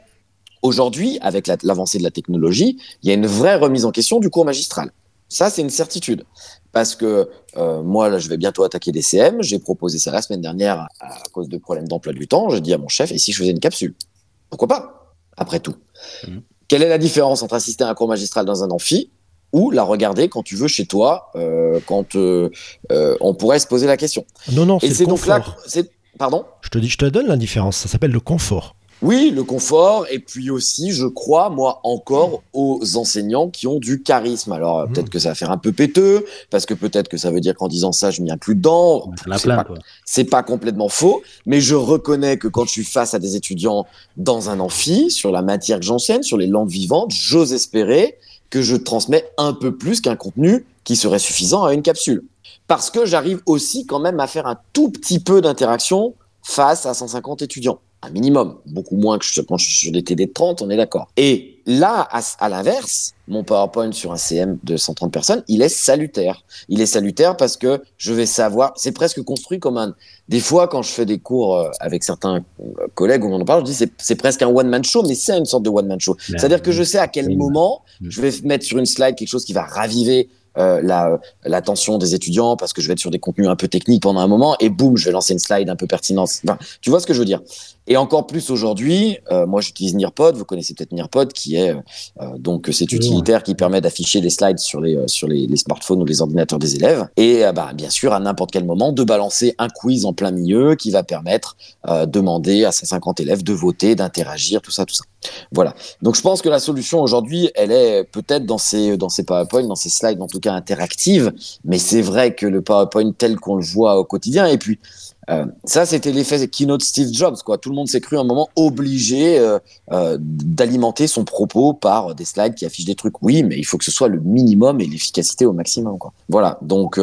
aujourd'hui, avec la- l'avancée de la technologie, il y a une vraie remise en question du cours magistral. Ça, c'est une certitude. Parce que euh, moi, là, je vais bientôt attaquer des CM. J'ai proposé ça la semaine dernière à, à cause de problèmes d'emploi du temps. J'ai dit à mon chef, et si je faisais une capsule? Pourquoi pas? Après tout. Mhm. Quelle est la différence entre assister à un cours magistral dans un amphi ou la regarder quand tu veux chez toi, euh, quand euh, on pourrait se poser la question? Non, non, c'est donc là. Pardon? Je te dis, je te donne la différence. Ça s'appelle le confort. Oui, le confort, et puis aussi, je crois, moi, encore aux enseignants qui ont du charisme. Alors, euh, Mhm. peut-être que ça va faire un peu péteux, parce que peut-être que ça veut dire qu'en disant ça, je m'y viens plus dedans. C'est pas, pas complètement faux, mais je reconnais que quand je suis face à des étudiants dans un amphi, sur la matière que j'enseigne, sur les langues vivantes, j'ose espérer que je transmets un peu plus qu'un contenu qui serait suffisant à une capsule. Parce que j'arrive aussi quand même à faire un tout petit peu d'interaction face à 150 étudiants. Un minimum. Beaucoup moins que je- quand je suis sur des TD de 30, on est d'accord. Et là, à, à l'inverse, mon PowerPoint sur un CM de 130 personnes, il est salutaire. Il est salutaire parce que je vais savoir, c'est presque construit comme un, des fois, quand je fais des cours euh, avec certains euh, collègues où on en parle, je dis c'est, c'est presque un one-man show, mais c'est une sorte de one-man show. Ben, C'est-à-dire que je sais à quel moment je vais mettre sur une slide quelque chose qui va raviver euh, la, l'attention des étudiants parce que je vais être sur des contenus un peu techniques pendant un moment et boum, je vais lancer une slide un peu pertinente. Enfin, tu vois ce que je veux dire Et encore plus aujourd'hui, euh, moi j'utilise Nearpod, vous connaissez peut-être Nearpod qui est euh, donc cet utilitaire qui permet d'afficher les slides sur les, sur les, les smartphones ou les ordinateurs des élèves et bah, bien sûr à n'importe quel moment de balancer un quiz en plein milieu qui va permettre euh, demander à 150 élèves de voter, d'interagir, tout ça, tout ça. Voilà. Donc je pense que la solution aujourd'hui, elle est peut-être dans ces dans ces PowerPoint, dans ces slides, en tout cas interactives. Mais c'est vrai que le PowerPoint tel qu'on le voit au quotidien, et puis euh, ça, c'était l'effet keynote Steve Jobs. Quoi. Tout le monde s'est cru un moment obligé euh, euh, d'alimenter son propos par des slides qui affichent des trucs. Oui, mais il faut que ce soit le minimum et l'efficacité au maximum. Voilà. Donc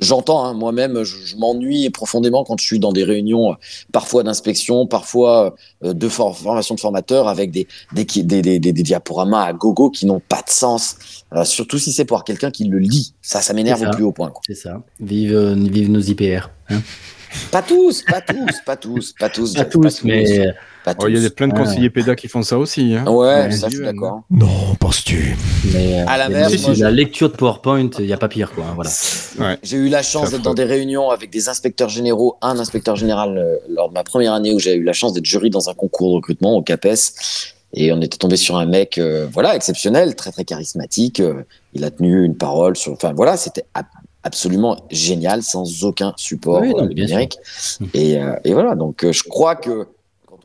J'entends, hein, moi-même, je, je m'ennuie profondément quand je suis dans des réunions, euh, parfois d'inspection, parfois euh, de for- formation de formateurs, avec des, des, qui- des, des, des- des diaporamas à gogo qui n'ont pas de sens, euh, surtout si c'est pour quelqu'un qui le lit. Ça, ça m'énerve au plus haut point. C'est ça. Vive, euh, vive nos IPR. hein. Pas tous, pas tous, pas tous, pas tous. Pas Jeff, tous, mais pas Oh, Il y a plein de Ouais. conseillers pédas qui font ça aussi. hein. Ouais, Ouais, ça, je suis d'accord. Non, penses-tu? Mais, euh, À moi, je- la lecture de PowerPoint, il n'y a pas pire, quoi. Voilà. Ouais. J'ai eu la chance d'être dans des réunions avec des inspecteurs généraux, un inspecteur général euh, lors de ma première année où j'ai eu la chance d'être jury dans un concours de recrutement au CAPES. Et on était tombé sur un mec, euh, voilà, exceptionnel, très très charismatique. euh, il a tenu une parole sur, enfin voilà, c'était ab- absolument génial, sans aucun support Oui, non, euh, numérique. Et, euh, et voilà, donc euh, je crois que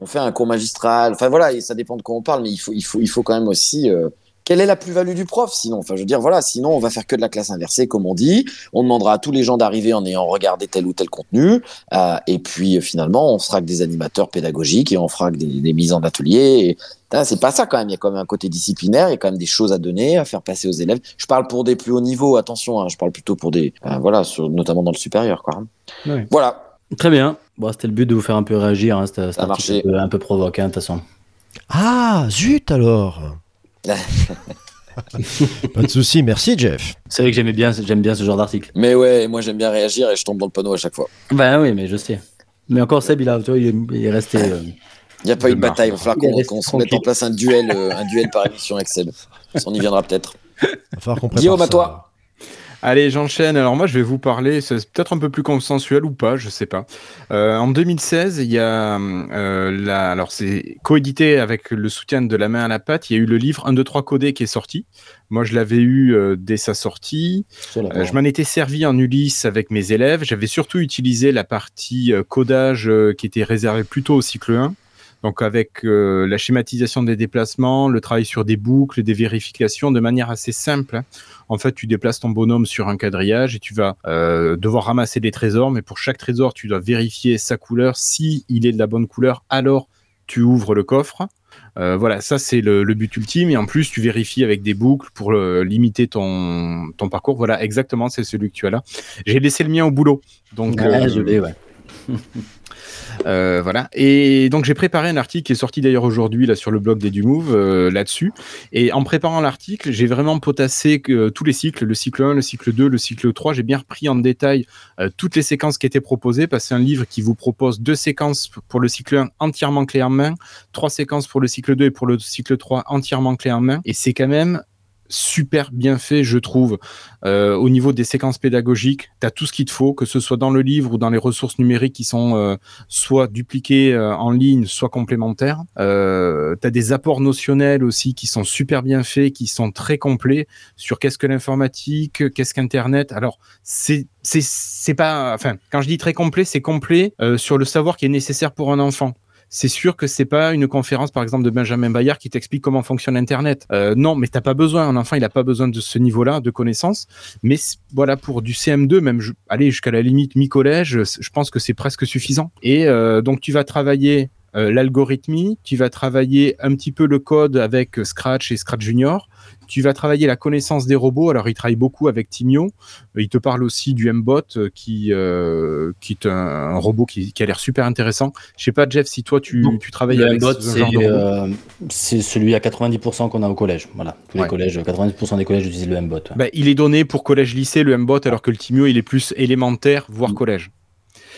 on fait un cours magistral, enfin voilà, et ça dépend de quoi on parle, mais il faut, il faut, il faut quand même aussi. euh, quelle est la plus-value du prof sinon? Enfin, je veux dire, voilà, sinon on va faire que de la classe inversée, comme on dit. On demandera à tous les gens d'arriver en ayant regardé tel ou tel contenu. euh, et puis euh, finalement, on sera que des animateurs pédagogiques et on fera que des, des mises en atelier. Et, c'est pas ça quand même. Il y a quand même un côté disciplinaire. Il y a quand même des choses à donner, à faire passer aux élèves. Je parle pour des plus hauts niveaux. Attention, hein, je parle plutôt pour des, euh, voilà, sur- notamment dans le supérieur, quoi. Ouais. Voilà. Très bien. Bon, c'était le but de vous faire un peu réagir. Hein, marché. un peu, un peu provoquant, de toute façon. Ah, zut alors Pas de souci, merci Jeff. C'est vrai que j'aimais bien, j'aime bien ce genre d'article. Mais ouais, moi j'aime bien réagir et je tombe dans le panneau à chaque fois. Ben oui, mais je sais. Mais encore Seb, il, a, tu vois, il, est, il est resté. euh, Il n'y a pas eu Je de bataille. Il va falloir qu'on se mette en place un duel, euh, un duel par émission avec Seb. On y viendra peut-être. Il va falloir qu'on prépare Guillaume, à ça. toi. Allez, j'enchaîne. Alors moi, je vais vous parler, c'est peut-être un peu plus consensuel ou pas, je sais pas. Euh, en 2016, il y a, euh, la, alors c'est coédité avec le soutien de la main à la pâte. Il y a eu le livre 1, 2, 3 codé qui est sorti. Moi, je l'avais eu euh, dès sa sortie. je m'en étais servi en Ulysse avec mes élèves. J'avais surtout utilisé la partie codage qui était réservée plutôt au cycle 1. Donc avec euh, la schématisation des déplacements, le travail sur des boucles, des vérifications de manière assez simple. hein. En fait, tu déplaces ton bonhomme sur un quadrillage et tu vas euh, devoir ramasser des trésors, mais pour chaque trésor, tu dois vérifier sa couleur. Si il est de la bonne couleur, alors tu ouvres le coffre. Euh, voilà, ça c'est le, le but ultime. Et en plus, tu vérifies avec des boucles pour limiter ton, ton parcours. Voilà, exactement, c'est celui que tu as là. J'ai laissé le mien au boulot. Donc, Ouais, euh, je l'ai, ouais. Euh, voilà. Et donc j'ai préparé un article qui est sorti d'ailleurs aujourd'hui là sur le blog des Dumove euh, là-dessus. Et en préparant l'article, j'ai vraiment potassé euh, tous les cycles, le cycle 1, le cycle 2, le cycle 3. J'ai bien repris en détail toutes les séquences qui étaient proposées parce que c'est un livre qui vous propose deux séquences pour le cycle 1 entièrement clé en main, trois séquences pour le cycle 2 et pour le cycle 3 entièrement clé en main. Et c'est quand même super bien fait, je trouve. Euh, au niveau des séquences pédagogiques, tu as tout ce qu'il te faut, que ce soit dans le livre ou dans les ressources numériques qui sont euh, soit dupliquées euh, en ligne, soit complémentaires. Tu as des apports notionnels aussi qui sont super bien faits, qui sont très complets sur qu'est-ce que l'informatique, qu'est-ce qu'Internet. Alors, c'est c'est pas enfin quand je dis très complet c'est complet sur le savoir qui est nécessaire pour un enfant c'est sûr que c'est pas une conférence, par exemple, de Benjamin Bayard qui t'explique comment fonctionne Internet. Euh, non, mais t'as pas besoin. Un enfant, il a pas besoin de ce niveau-là de connaissances. Mais voilà, pour du CM2, même aller jusqu'à la limite mi-collège, je pense que c'est presque suffisant. Et euh, donc, tu vas travailler euh, l'algorithmie, tu vas travailler un petit peu le code avec Scratch et Scratch Junior. Tu vas travailler la connaissance des robots. Alors, il travaille beaucoup avec Timio. Euh, Il te parle aussi du MBot, euh, qui, euh, qui est un, un robot qui, qui a l'air super intéressant. Je sais pas, Jeff, si toi tu, Non. tu travailles Le avec Mbot, ce c'est genre de robot. c'est celui à 90% qu'on a au collège. Voilà, tous Ouais. les collèges, 90% des collèges utilisent le Mbot. ouais. Bah, il est donné pour collège-lycée, le MBot, alors que le Timio, il est plus élémentaire, voire collège.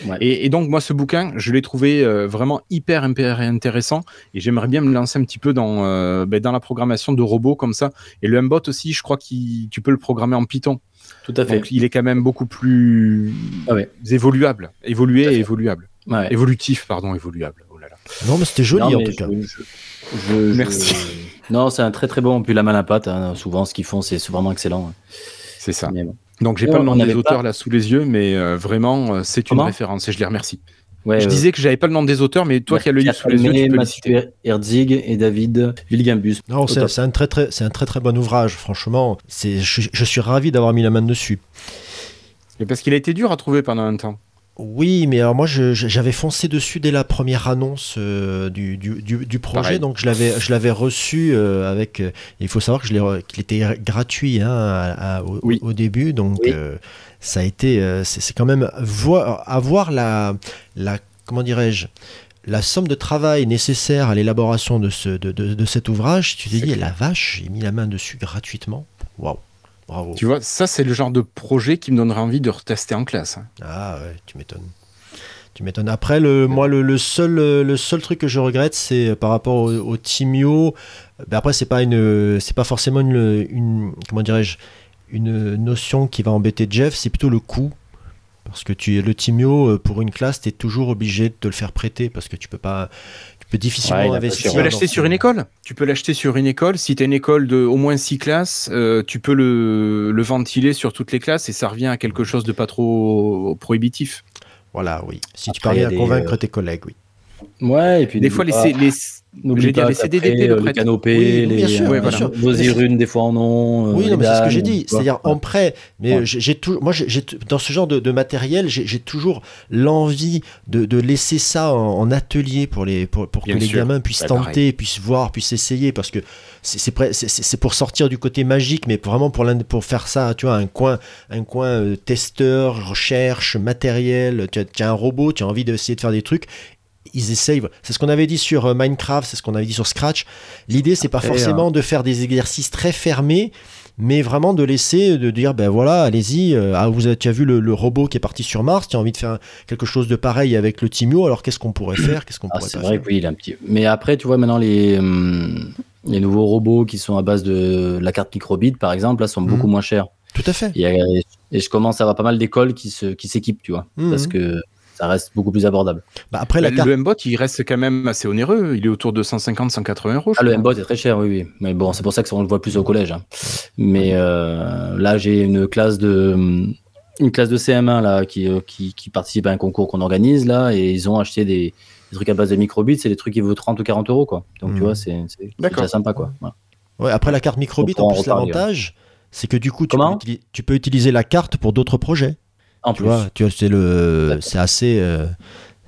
Ouais. Et, et donc, moi, ce bouquin, je l'ai trouvé euh, vraiment hyper, hyper intéressant et j'aimerais bien me lancer un petit peu dans, euh, ben, dans la programmation de robots comme ça. Et le MBot aussi, je crois que tu peux le programmer en Python. Tout à fait. Donc, il est quand même beaucoup plus Ah ouais. évoluable, évolué et évoluable. Ouais. Évolutif, pardon, évoluable. Oh là là. Non, mais c'était joli Non, en tout je- cas. je- je- je- Merci. Non, c'est un très très bon. Puis la main à la pâte, hein, souvent ce qu'ils font, c'est c'est vraiment excellent. C'est ça. Mais bon. Donc, j'ai pas le nom des auteurs pas- là sous les yeux, mais euh, vraiment, euh, c'est une Comment? référence et je les remercie. Ouais, je euh, disais que j'avais pas le nom des auteurs, mais toi qui as le livre sous les yeux, Pierre tu peux les Mathieu citer. Herzig et David Wilgambus. Non, c'est un très très, c'est un très très bon ouvrage. Franchement, c'est, je, je suis ravi d'avoir mis la main dessus. Et parce qu'il a été dur à trouver pendant un temps. Oui, mais alors moi j'avais foncé dessus dès la première annonce euh, du, du, du- projet, Pareil. donc je l'avais je l'avais reçu euh, avec. euh, il faut savoir que je qu'il était gratuit hein, à- à- au, Oui. au début, donc Oui. ça a été c'est quand même voir avoir la la comment dirais-je la somme de travail nécessaire à l'élaboration de, ce, de, de, de cet ouvrage, tu t'es dit, la vache, j'ai mis la main dessus gratuitement. Waouh, bravo. Tu vois, ça, c'est le genre de projet qui me donnerait envie de retester en classe. hein. Ah ouais, tu m'étonnes. Tu m'étonnes. Après, le, moi, le, le seul, le seul truc que je regrette, c'est par rapport au, au Timio. ben après, c'est pas une, c'est pas forcément une, une comment dirais-je, une notion qui va embêter Jeff. C'est plutôt le coût. Parce que tu, le Timio, euh, pour une classe, tu es toujours obligé de te le faire prêter parce que tu peux pas, tu peux difficilement Ouais, investir. Tu peux l'acheter sur une école. Tu peux l'acheter sur une école. Si tu as une école de au moins six classes, euh, tu peux le, le ventiler sur toutes les classes et ça revient à quelque chose de pas trop prohibitif. Voilà, oui. Si tu parviens à convaincre euh, tes collègues, oui. Ouais, et puis Des fois, les, pas- les, n'oublie j'ai dit, pas les CDDP euh, le prêt. canopé, Oui, les bien sûr, Ouais, bien voilà. sûr. vos irunes, des fois en ont. euh, Oui, les non, mais c'est ce que j'ai dit. C'est-à-dire en prêt. Mais Ouais. j'ai tout, moi, j'ai dans ce genre de, de matériel, j'ai j'ai toujours l'envie de, de laisser ça en, en atelier pour les pour, pour que Bien les sûr. gamins puissent Ouais, tenter, puissent voir, puissent essayer, parce que c'est c'est prêt- c'est- c'est- c'est pour sortir du côté magique, mais vraiment pour l'un- pour faire ça, tu vois, un coin un coin euh, testeur, recherche, matériel. Tu as, tu as un robot, tu as envie d'essayer de faire des trucs. Ils essayent. C'est ce qu'on avait dit sur euh, Minecraft, c'est ce qu'on avait dit sur Scratch. L'idée, c'est pas forcément de faire des exercices très fermés, mais vraiment de laisser, de dire, ben voilà, allez-y, euh, ah, vous avez, tu as vu le, le robot qui est parti sur Mars, tu as envie de faire quelque chose de pareil avec le Timio, alors qu'est-ce qu'on pourrait faire, qu'est-ce qu'on Ah, pourrait c'est vrai faire oui, il est un petit. Mais après, tu vois, maintenant, les, hum, les nouveaux robots qui sont à base de la carte microbit, par exemple, là, sont Mhm. beaucoup moins chers. Tout à fait. A- et je commence à avoir pas mal d'écoles qui se- qui s'équipent, tu vois, Mhm. parce que ça reste beaucoup plus abordable. Bah, après, la Le carte, MBOT, il reste quand même assez onéreux. Il est autour de 150-180 euros. je Ah, le. MBOT est très cher, oui, oui. Mais bon, c'est pour ça qu'on le voit plus au collège. hein. Mais euh, là, j'ai une classe de une classe de CM1 là qui, euh, qui, qui participe à un concours qu'on organise là et ils ont acheté des, des trucs à base de microbits, c'est des trucs qui vaut 30 ou 40 euros quoi. Donc tu vois, c'est déjà sympa quoi. Voilà. ouais, après la carte microbit, en plus, l'avantage, c'est que du coup, tu peux, tu peux utiliser la carte pour d'autres projets. En Tu plus. vois, tu vois, c'est le, D'accord. c'est assez, euh,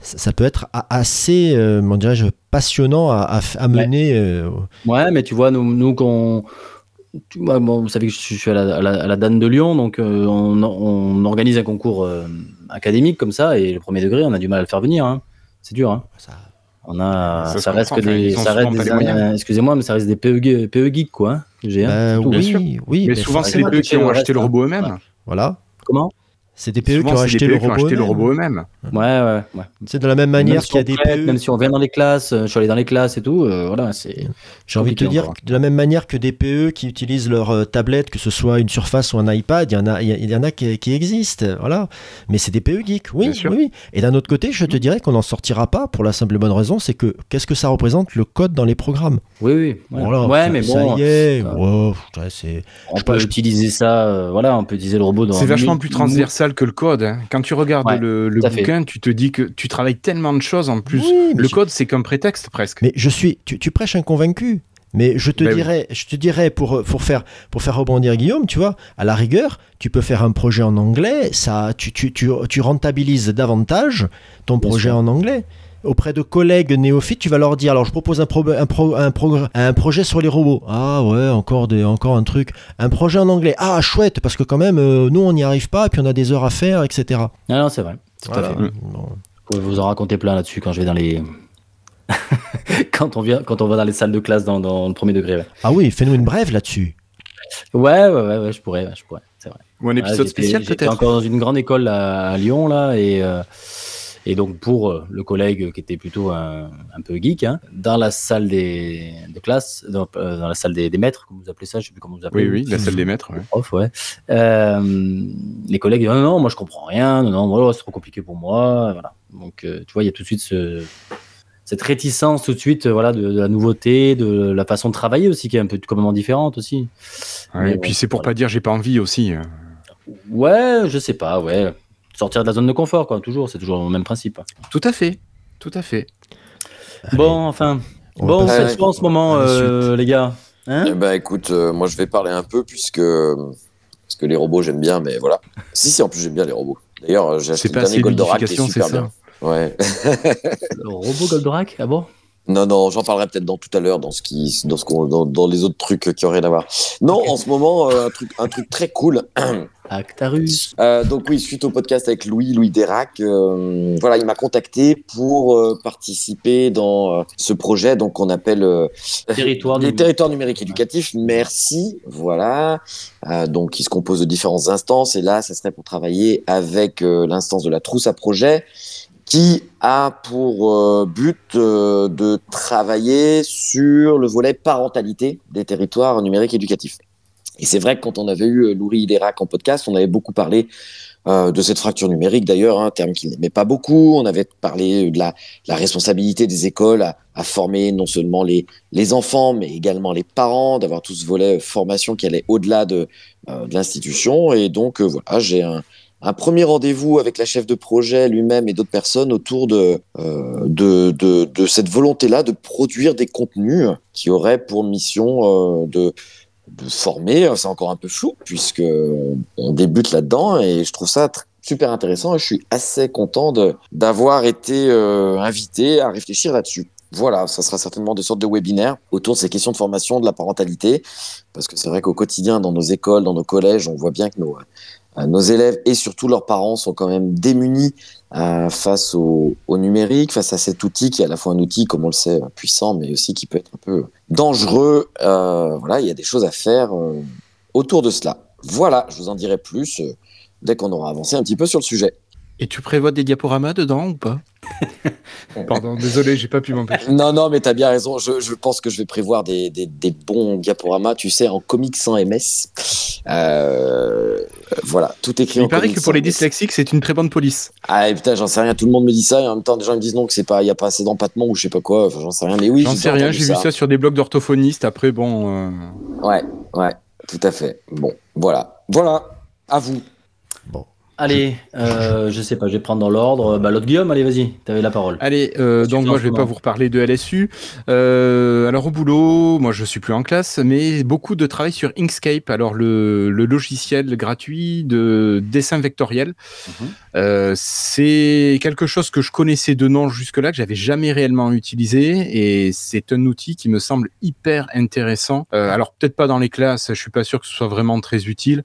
ça, peut être assez, euh, comment dirais-je, passionnant à, à à mener. euh, Ouais, mais tu vois, nous, nous qu'on. bon, vous savez que je suis à la, à la, à la DAN de Lyon, donc euh, on, on organise un concours euh, académique comme ça, et le premier degré, on a du mal à le faire venir. hein. C'est dur. Hein. ça- On a, Ça ça, reste que des, ça reste des, les euh, excusez-moi, mais ça reste des PE, PE geeks quoi. hein, que j'ai. hein, Bah oui, sûr. oui, Mais mais souvent, c'est eux tu qui ont acheté le hein. robot eux-mêmes. Ouais. Voilà. Comment? C'est des PE qui ont acheté le PE qui ont robot. acheté le eux-mêmes. robot eux-mêmes. Ouais, ouais, ouais. C'est de la même manière Même si qu'il y a on des prête, PE. Même si on vient dans les classes, euh, je suis allé dans les classes et tout, euh, voilà, c'est. J'ai envie de te dire, encore. de la même manière que des PE qui utilisent leur euh, tablette, que ce soit une Surface ou un iPad, il y en a, il y, en a qui, qui existent, voilà. Mais c'est des PE geeks, oui, Bien sûr. oui, oui. Et d'un autre côté, je te dirais qu'on n'en sortira pas pour la simple et bonne raison, c'est que qu'est-ce que ça représente le code dans les programmes? Oui, oui. Ouais, Voilà, Ouais, ça- mais ça bon, y est, euh, wow, ouais, c'est. on je peut utiliser ça, euh, voilà, on peut utiliser le robot dans. C'est vachement plus transversal que le code. hein. Quand tu regardes Ouais, le, le fait. bouquin, tu te dis que tu travailles tellement de choses en plus. Oui, le je- code, c'est qu'un prétexte presque. Mais je suis, tu, tu prêches un convaincu. Mais je te Ben oui. dirais, je te dirais pour, pour faire pour faire rebondir Guillaume, tu vois, à la rigueur, tu peux faire un projet en anglais, ça, tu, tu, tu, tu rentabilises davantage ton Bien projet sûr. en anglais. Auprès de collègues néophytes, tu vas leur dire alors je propose un, pro- un, pro- un, progr- un projet sur les robots. Ah ouais, encore, des, encore un truc. Un projet en anglais. Ah chouette, parce que quand même, euh, nous on n'y arrive pas, et puis on a des heures à faire, etc. Non, non, c'est vrai. Tout à Voilà. fait. Bon. Je vous en raconter plein là-dessus quand je vais dans les. quand, on vient, quand on va dans les salles de classe dans, dans le premier degré. Ouais, Ah oui, fais-nous une brève là-dessus. ouais, ouais, ouais, ouais, je pourrais, ouais, je pourrais. C'est vrai. Ou un épisode spécial J'étais peut-être. encore dans une grande école à, à Lyon là et euh, et donc pour euh, le collègue qui était plutôt un, un peu geek, hein, dans la salle des de classe, dans, euh, dans la salle des, des maîtres, comme vous appelez ça, je sais plus comment vous appelez. Oui, oui, la salle des maîtres. ouais. prof, ouais. Euh, les collègues disent non, non, moi je comprends rien, non, non, voilà, c'est trop compliqué pour moi, voilà. Donc euh, tu vois, il y a tout de suite ce, cette réticence tout de suite, euh, voilà, de, de la nouveauté, de la façon de travailler aussi qui est un peu complètement différente aussi. Ouais, et puis bon, c'est pour voilà. pas dire j'ai pas envie aussi. euh. Ouais, je sais pas, ouais. Sortir de la zone de confort, quoi, toujours, c'est toujours le même principe. Tout à fait. Tout à fait. Bon, enfin. On Bon, vous faites quoi en ce moment, euh, les gars? Hein? Eh ben écoute, euh, moi je vais parler un peu puisque parce que les robots j'aime bien, mais voilà. Si si, en plus j'aime bien les robots. D'ailleurs, euh, j'ai acheté le dernier Goldorak qui est super ça. bien. Ouais. Le robot Goldorak Ah bon? Non, non, j'en parlerai peut-être dans tout à l'heure dans ce qui, dans ce qu'on, dans, dans les autres trucs qui ont rien à voir. Non, en ce moment, euh, un truc, un truc très cool. Actarus. Euh, donc oui, suite au podcast avec Louis, Louis Dérac, euh, voilà, il m'a contacté pour euh, participer dans ce projet, donc qu'on appelle Territoire les numérique. territoires numériques éducatifs. Merci, voilà. Donc qui se compose de différentes instances, et là, ça serait pour travailler avec l'instance de la trousse à projet, qui a pour euh, but euh, de travailler sur le volet parentalité des territoires numériques éducatifs. Et c'est vrai que quand on avait eu euh, Louis Dérac en podcast, on avait beaucoup parlé euh, de cette fracture numérique d'ailleurs, un terme qu'il n'aimait pas beaucoup. On avait parlé de la, responsabilité des écoles à, former non seulement les, enfants, mais également les parents, d'avoir tout ce volet euh, formation qui allait au-delà de, l'institution. Et donc voilà, j'ai un, premier rendez-vous avec la chef de projet lui-même et d'autres personnes autour de, cette volonté-là de produire des contenus qui auraient pour mission de former, c'est encore un peu flou puisque on débute là-dedans et je trouve ça super intéressant et je suis assez content d'avoir été euh, invité à réfléchir là-dessus. Voilà, ça sera certainement des sortes de webinaires autour de ces questions de formation, de la parentalité, parce que c'est vrai qu'au quotidien, dans nos écoles, dans nos collèges, on voit bien que nos, euh, nos élèves et surtout leurs parents sont quand même démunis euh, face au, numérique, face à cet outil qui est à la fois un outil, comme on le sait, puissant, mais aussi qui peut être un peu dangereux. Euh, voilà, il y a des choses à faire euh, autour de cela. Voilà, je vous en dirai plus euh, dès qu'on aura avancé un petit peu sur le sujet. Et tu prévois des diaporamas dedans ou pas? Pardon, désolé, j'ai pas pu m'empêcher. Non, non, mais tu as bien raison. Je, je pense que je vais prévoir des, des, des bons diaporamas, tu sais, en comics sans MS. Euh, voilà, tout écrit en Il paraît que pour les MS. dyslexiques, c'est une très bonne police. Ah, et putain, j'en sais rien. Tout le monde me dit ça et en même temps, des gens me disent non, que c'est pas, il y a pas assez d'empattement ou je sais pas quoi. Enfin, j'en sais rien. Mais oui, J'en sais rien, j'ai vu ça sur des blogs d'orthophonistes. Après, bon. euh, Ouais, ouais, tout à fait. Bon, voilà, voilà. À vous. Allez, euh, je sais pas, je vais prendre dans l'ordre. Bah, l'autre Guillaume, allez, vas-y, t'avais la parole. Allez, euh, donc moi je vais pas vous reparler de LSU. Euh, alors au boulot, moi je suis plus en classe, mais beaucoup de travail sur Inkscape, alors le, le logiciel gratuit de dessin vectoriel. Mhm. Euh, c'est quelque chose que je connaissais de nom jusque-là, que j'avais jamais réellement utilisé, et c'est un outil qui me semble hyper intéressant. Alors peut-être pas dans les classes, je suis pas sûr que ce soit vraiment très utile,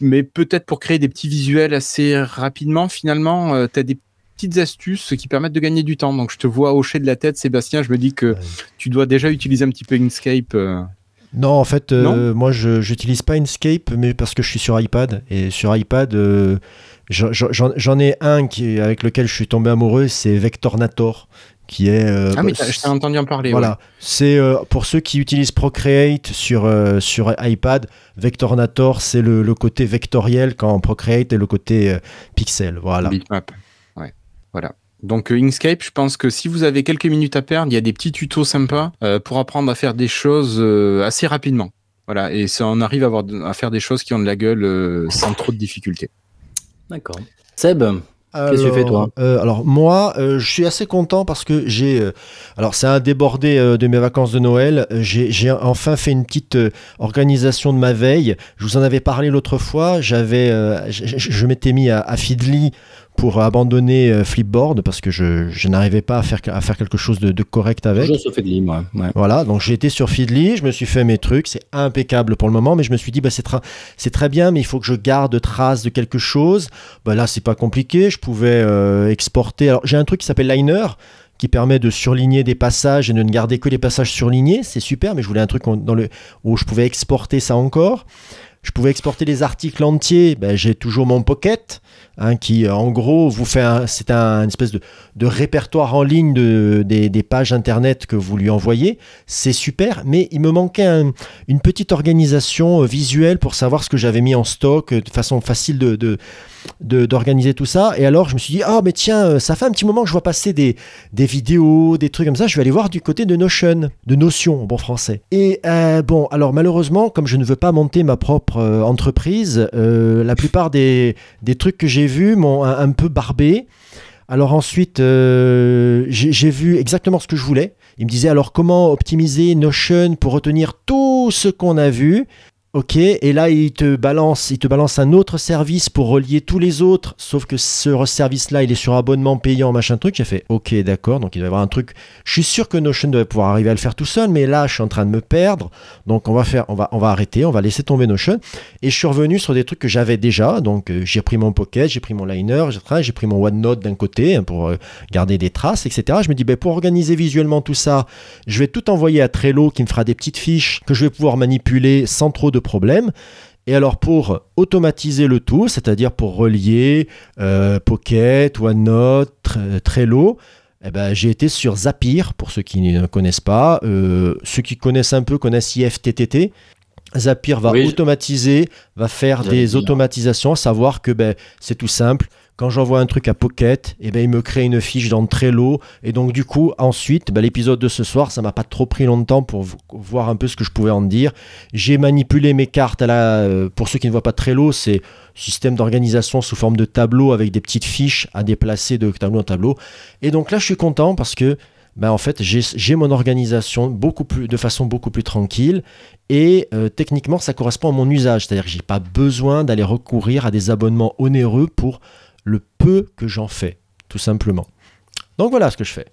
mais peut-être pour créer des petits visuels assez rapidement. Finalement, euh, tu as des petites astuces qui permettent de gagner du temps. Donc je te vois hocher de la tête, Sébastien. Je me dis que Ouais. tu dois déjà utiliser un petit peu Inkscape. euh. Non, en fait, euh, moi, je j'utilise pas Inkscape, mais parce que je suis sur iPad. Et sur iPad, euh, j'en ai un qui, avec lequel je suis tombé amoureux, c'est Vectornator, qui est... euh, Ah, mais bah, je t'ai entendu en parler. Voilà, c'est euh, pour ceux qui utilisent Procreate sur, euh, sur iPad, Vectornator, c'est le, le côté vectoriel quand Procreate est le côté euh, pixel. Voilà. Bitmap. Ouais. Voilà. Donc Inkscape, je pense que si vous avez quelques minutes à perdre, il y a des petits tutos sympas euh, pour apprendre à faire des choses euh, assez rapidement. Voilà, et ça, on arrive à, avoir, à faire des choses qui ont de la gueule euh, sans trop de difficultés. D'accord. Seb, Qu'est-ce que tu fais, toi euh, Alors moi, euh, je suis assez content parce que j'ai, euh, alors ça a débordé de mes vacances de Noël. J'ai enfin fait une petite organisation de ma veille. Je vous en avais parlé l'autre fois. J'avais, je, m'étais mis à, à Feedly pour abandonner euh, Flipboard parce que je, je n'arrivais pas à faire, à faire quelque chose de, de correct avec. toujours sur Feedly, moi. Ouais. Voilà, donc j'ai été sur Feedly, je me suis fait mes trucs, c'est impeccable pour le moment, mais je me suis dit, bah, c'est, c'est très bien, mais il faut que je garde trace de quelque chose. Bah, là, c'est pas compliqué, je pouvais euh, exporter. Alors, j'ai un truc qui s'appelle Liner, qui permet de surligner des passages et de ne garder que les passages surlignés, c'est super, mais je voulais un truc dans le, où je pouvais exporter ça encore. Je pouvais exporter les articles entiers, ben, j'ai toujours mon Pocket, hein, qui en gros vous fait c'est un une espèce de, répertoire en ligne de, des, pages internet que vous lui envoyez. C'est super, mais il me manquait un- une petite organisation euh, visuelle pour savoir ce que j'avais mis en stock euh, de façon facile de, d'organiser tout ça. Et alors je me suis dit, ah mais tiens, euh, ça fait un petit moment que je vois passer des, des vidéos, des trucs comme ça, je vais aller voir du côté de Notion, de Notion en bon français. Et euh, bon, alors malheureusement, comme je ne veux pas monter ma propre euh, entreprise, euh, la plupart des, des trucs que j'ai vus m'ont un, peu barbé. Alors ensuite, euh, j'ai vu exactement ce que je voulais. Il me disait alors comment optimiser Notion pour retenir tout ce qu'on a vu? Ok, et là il te balance, il te balance un autre service pour relier tous les autres, sauf que ce service-là il est sur abonnement payant, machin truc. J'ai fait ok, d'accord, donc il doit y avoir un truc. Je suis sûr que Notion devait pouvoir arriver à le faire tout seul, mais là je suis en train de me perdre, donc on va faire, on va, on va arrêter, on va laisser tomber Notion. Et je suis revenu sur des trucs que j'avais déjà, donc euh, j'ai pris mon Pocket, j'ai pris mon Liner, j'ai pris mon OneNote d'un côté hein, pour euh, garder des traces, etc. Je me dis ben, pour organiser visuellement tout ça, je vais tout envoyer à Trello qui me fera des petites fiches que je vais pouvoir manipuler sans trop de problèmes. Et alors pour automatiser le tout, c'est-à-dire pour relier euh, Pocket, OneNote, Tre- Trello, eh ben, j'ai été sur Zapier, pour ceux qui ne connaissent pas. Euh, ceux qui connaissent un peu connaissent IFTTT. Zapier va Oui, automatiser, va faire des automatisations, à savoir que ben, c'est tout simple. Quand j'envoie un truc à Pocket, eh ben, il me crée une fiche dans Trello. Et donc, du coup, ensuite, ben, l'épisode de ce soir, ça m'a pas trop pris longtemps pour vo- voir un peu ce que je pouvais en dire. J'ai manipulé mes cartes à la. euh, Pour ceux qui ne voient pas Trello, c'est système d'organisation sous forme de tableau avec des petites fiches à déplacer de tableau en tableau. Et donc là, je suis content parce que. Ben en fait, j'ai mon organisation beaucoup plus, de façon beaucoup plus tranquille et euh, techniquement, ça correspond à mon usage. C'est-à-dire que j'ai pas besoin d'aller recourir à des abonnements onéreux pour peu que j'en fais, tout simplement. Donc voilà ce que je fais.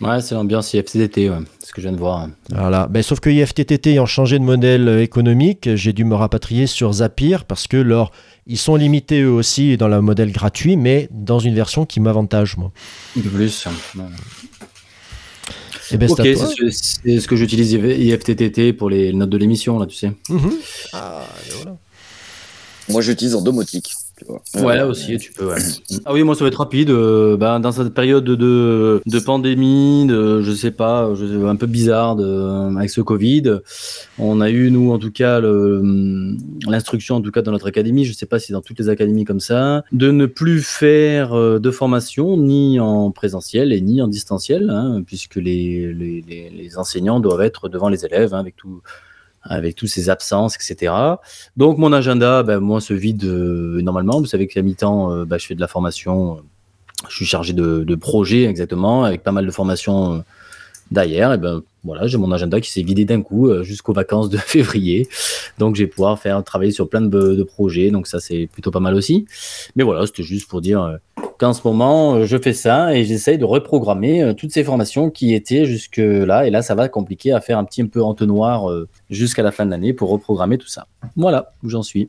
Ouais, c'est l'ambiance IFTTT, ouais. ce que je viens de voir. Voilà. Ben, sauf que IFTTT ayant changé de modèle euh, économique, j'ai dû me rapatrier sur Zapier parce que leur, ils sont limités eux aussi dans le modèle gratuit, mais dans une version qui m'avantage moi. Peu plus. Ouais. Et ben, Ok, c'est à toi. c'est ce- que j'utilise IFTTT pour les notes de l'émission, là, tu sais. Ah, voilà. Moi, j'utilise en domotique. Tu vois. Ouais, Euh, aussi, tu peux, ouais. Ah oui, moi, ça va être rapide. euh, ben, dans cette période de, de pandémie, de, je sais pas, je- un peu bizarre de, avec ce Covid, on a eu, nous, en tout cas, le- l'instruction, en tout cas, dans notre académie, je sais pas si dans toutes les académies comme ça, de ne plus faire euh, de formation ni en présentiel et ni en distanciel, hein, puisque les, les, les, les enseignants doivent être devant les élèves hein, avec tout avec tous ces absences, etc. Donc mon agenda, ben, moi, se vide euh, normalement. Vous savez qu'à mi-temps, euh, ben, je fais de la formation. euh, je suis chargé de, projets exactement, avec pas mal de formations derrière. Et ben voilà, j'ai mon agenda qui s'est vidé d'un coup jusqu'aux vacances de février. Donc je vais pouvoir faire travailler sur plein de, de projets. Donc ça c'est plutôt pas mal aussi. Mais voilà, c'était juste pour dire qu'en ce moment euh, je fais ça et j'essaye de reprogrammer euh, toutes ces formations qui étaient jusque là. Et là ça va compliquer à faire un petit peu entonnoir euh, jusqu'à la fin de l'année pour reprogrammer tout ça. Voilà où j'en suis.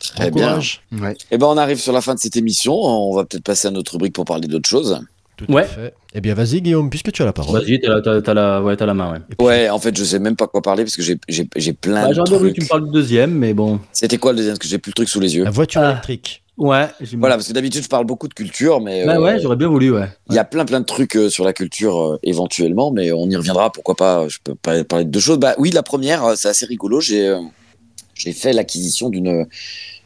Très Bon bien. courage. Ouais. Eh ben, on arrive sur la fin de cette émission. On va peut-être passer à notre rubrique pour parler d'autre chose. Tout Ouais. à fait. Eh bien, vas-y, Guillaume, puisque tu as la parole. Vas-y, t'as la, t'as- t'as la, ouais, t'as la main, ouais. Et puis- Ouais, en fait, je sais même pas quoi parler parce que j'ai- j'ai j'ai plein Bah, de J'aurais bien voulu que trucs. tu me parles du deuxième, mais bon. C'était quoi le deuxième? Parce que j'ai plus le truc sous les yeux. La voiture Ah. électrique. Ouais, Voilà, parce que d'habitude, je parle beaucoup de culture, mais Bah euh, ouais, j'aurais bien voulu, ouais. il y a plein plein de trucs euh, sur la culture euh, éventuellement, mais on y reviendra. Pourquoi pas Je peux parler de deux choses. Bah oui, la première, euh, c'est assez rigolo. J'ai euh, j'ai fait l'acquisition d'une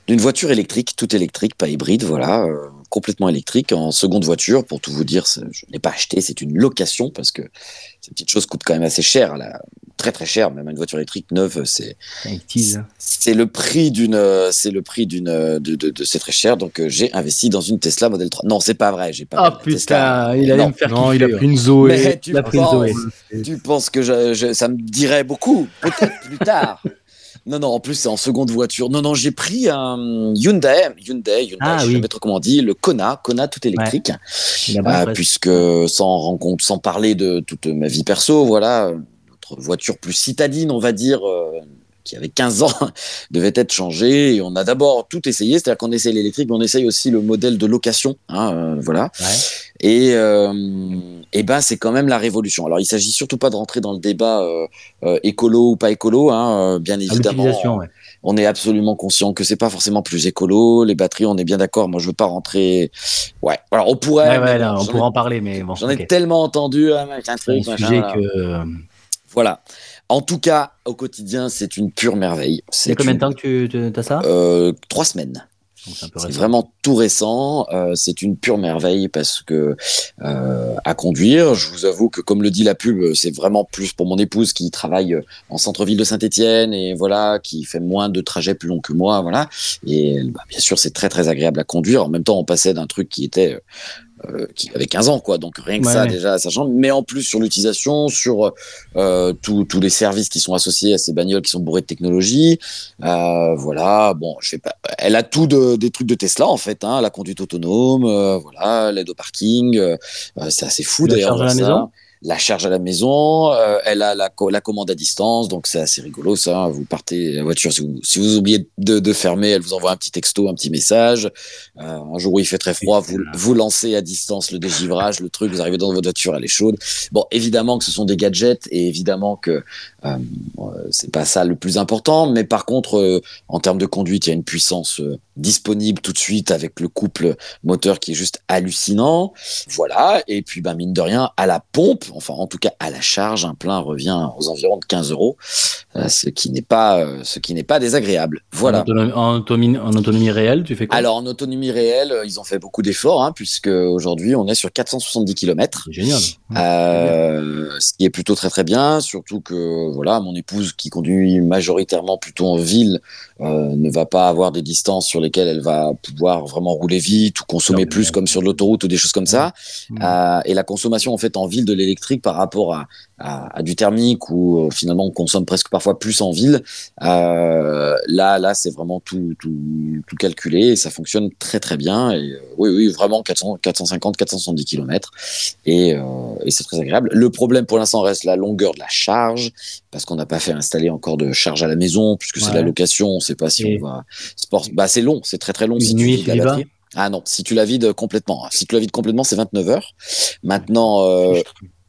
d'une voiture électrique, toute électrique, pas hybride, voilà, euh, complètement électrique, en seconde voiture. Pour tout vous dire, je n'ai pas acheté, c'est une location parce que ces petites choses coûtent quand même assez cher, là, très très cher. Même une voiture électrique neuve, c'est c'est le prix d'une euh, c'est le prix d'une euh, de, de, de- c'est très cher. Donc euh, j'ai investi dans une Tesla Model 3. Non, c'est pas vrai, j'ai pas. Ah pris la Tesla. putain, il allait Non. me faire Non, il a pris une Zoé. Mais tu Il a pris une penses, Zoé. tu penses que je- je- ça me dirait beaucoup, peut-être plus tard. Non, non, en plus, c'est en seconde voiture. Non, non, j'ai pris un Hyundai, Hyundai, Hyundai, Ah, je sais oui. jamais trop comment on dit, le Kona, Kona tout électrique. Puisque sans rencontre, sans parler de toute ma vie perso, voilà, notre voiture plus citadine, on va dire, euh, qui avait 15 ans, devait être changée. Et on a d'abord tout essayé, c'est-à-dire qu'on essaye l'électrique, mais on essaye aussi le modèle de location, hein, euh, voilà. Ouais. Et, euh, et ben c'est quand même la révolution. Alors il s'agit surtout pas de rentrer dans le débat écolo ou pas écolo, hein, bien évidemment. On est absolument conscient que c'est pas forcément plus écolo. Les batteries, on est bien d'accord. Moi, je veux pas rentrer. Ouais. Alors on pourrait. Ouais, ouais, on j'en ai- pourra en parler, mais bon. J'en ai tellement entendu, C'est un truc, sujet que. Voilà. En tout cas, au quotididien, c'est une pure merveille. C'est combien de une- temps que tu as ça Euh, Trois semaines. C'est vraiment tout récent. euh, c'est une pure merveille parce que euh, à conduire, je vous avoue que comme le dit la pub, c'est vraiment plus pour mon épouse qui travaille en centre-ville de Saint-Étienne et voilà, qui fait moins de trajets plus longs que moi, voilà. Et bah, bien sûr, c'est très très agréable à conduire. En même temps, on passait d'un truc qui était qui avait 15 ans, quoi. Donc rien que Ouais, ça ouais. déjà, ça change. Mais en plus sur l'utilisation, sur euh, tous tous les services qui sont associés à ces bagnoles qui sont bourrés de technologie. Euh, voilà, bon, je sais pas. Elle a tout de, des trucs de Tesla en fait, hein, la conduite autonome, euh, voilà, l'aide au parking. euh, euh, c'est assez fou La d'ailleurs. charge à la ça. maison? La charge à la maison, euh, elle a la, co- la commande à distance, donc c'est assez rigolo ça. Vous partez la voiture, si vous, si vous oubliez de, de fermer, elle vous envoie un petit texto, un petit message. Euh, un jour où il fait très froid, vous, vous lancez à distance le dégivrage, le truc, vous arrivez dans votre voiture, elle est chaude. Bon, évidemment que ce sont des gadgets et évidemment que euh, euh, c'est pas ça le plus important, mais par contre, euh, en termes de conduite, il y a une puissance euh, disponible tout de suite avec le couple moteur qui est juste hallucinant. Voilà, et puis ben, mine de rien, à la pompe, enfin en tout cas à la charge, un plein revient aux environs de 15 euros, ce qui n'est pas, ce qui n'est pas désagréable. En Voilà. autonomie, en autonomie, en autonomie réelle, tu fais quoi? Alors en autonomie réelle, ils ont fait beaucoup d'efforts, hein, puisque aujourd'hui on est sur 470 km. Génial. Euh, ce qui est plutôt très très bien, surtout que voilà, mon épouse qui conduit majoritairement plutôt en ville euh, ne va pas avoir des distances sur lesquelles elle va pouvoir vraiment rouler vite ou consommer Non, plus comme sur l'autoroute ou des choses comme ça. Euh, et la consommation en fait en ville de l'électrique par rapport à, à, à du thermique où euh, finalement on consomme presque parfois plus en ville. Euh, là, là, c'est vraiment tout, tout, tout calculé et ça fonctionne très très bien. Et euh, oui, oui, vraiment 400, 450, 470 km et, et c'est très agréable. Le problème pour l'instant reste la longueur de la charge parce qu'on n'a pas fait installer encore de charge à la maison puisque c'est de la location. On ne sait pas si Et- on va. Sport... Bah, c'est long, c'est très très long Une si nuit, tu la. Ah non, si tu la vides complètement. Si tu la vides complètement, c'est 29 heures. Maintenant, euh,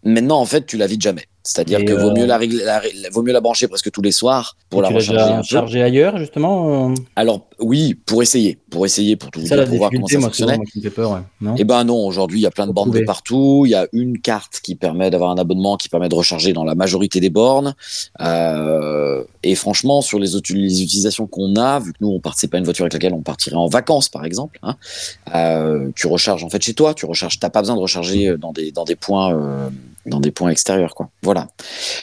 maintenant en fait, tu la vides jamais. C'est-à-dire que vaut euh, mieux la, régler- la ré- vaut mieux la brancher presque tous les soirs pour la tu l'as recharger déjà un peu. chargé ailleurs, justement euh, Alors oui, pour essayer, pour essayer, pour tout ça pour voir comment ça moi, fonctionnait. souvent, moi, qui me fait peur. ouais. Non? Eh ben non, aujourd'hui il y a plein de bornes de partout. Il y a une carte qui permet d'avoir un abonnement qui permet de recharger dans la majorité des bornes. Euh, et franchement, sur les, utilisations qu'on a, vu que nous on part, c'est pas une voiture avec laquelle on partirait en vacances par exemple. Hein, euh, tu recharges en fait chez toi. Tu recharges. T'as pas besoin de recharger dans des dans des points euh, dans des points extérieurs quoi. Voilà.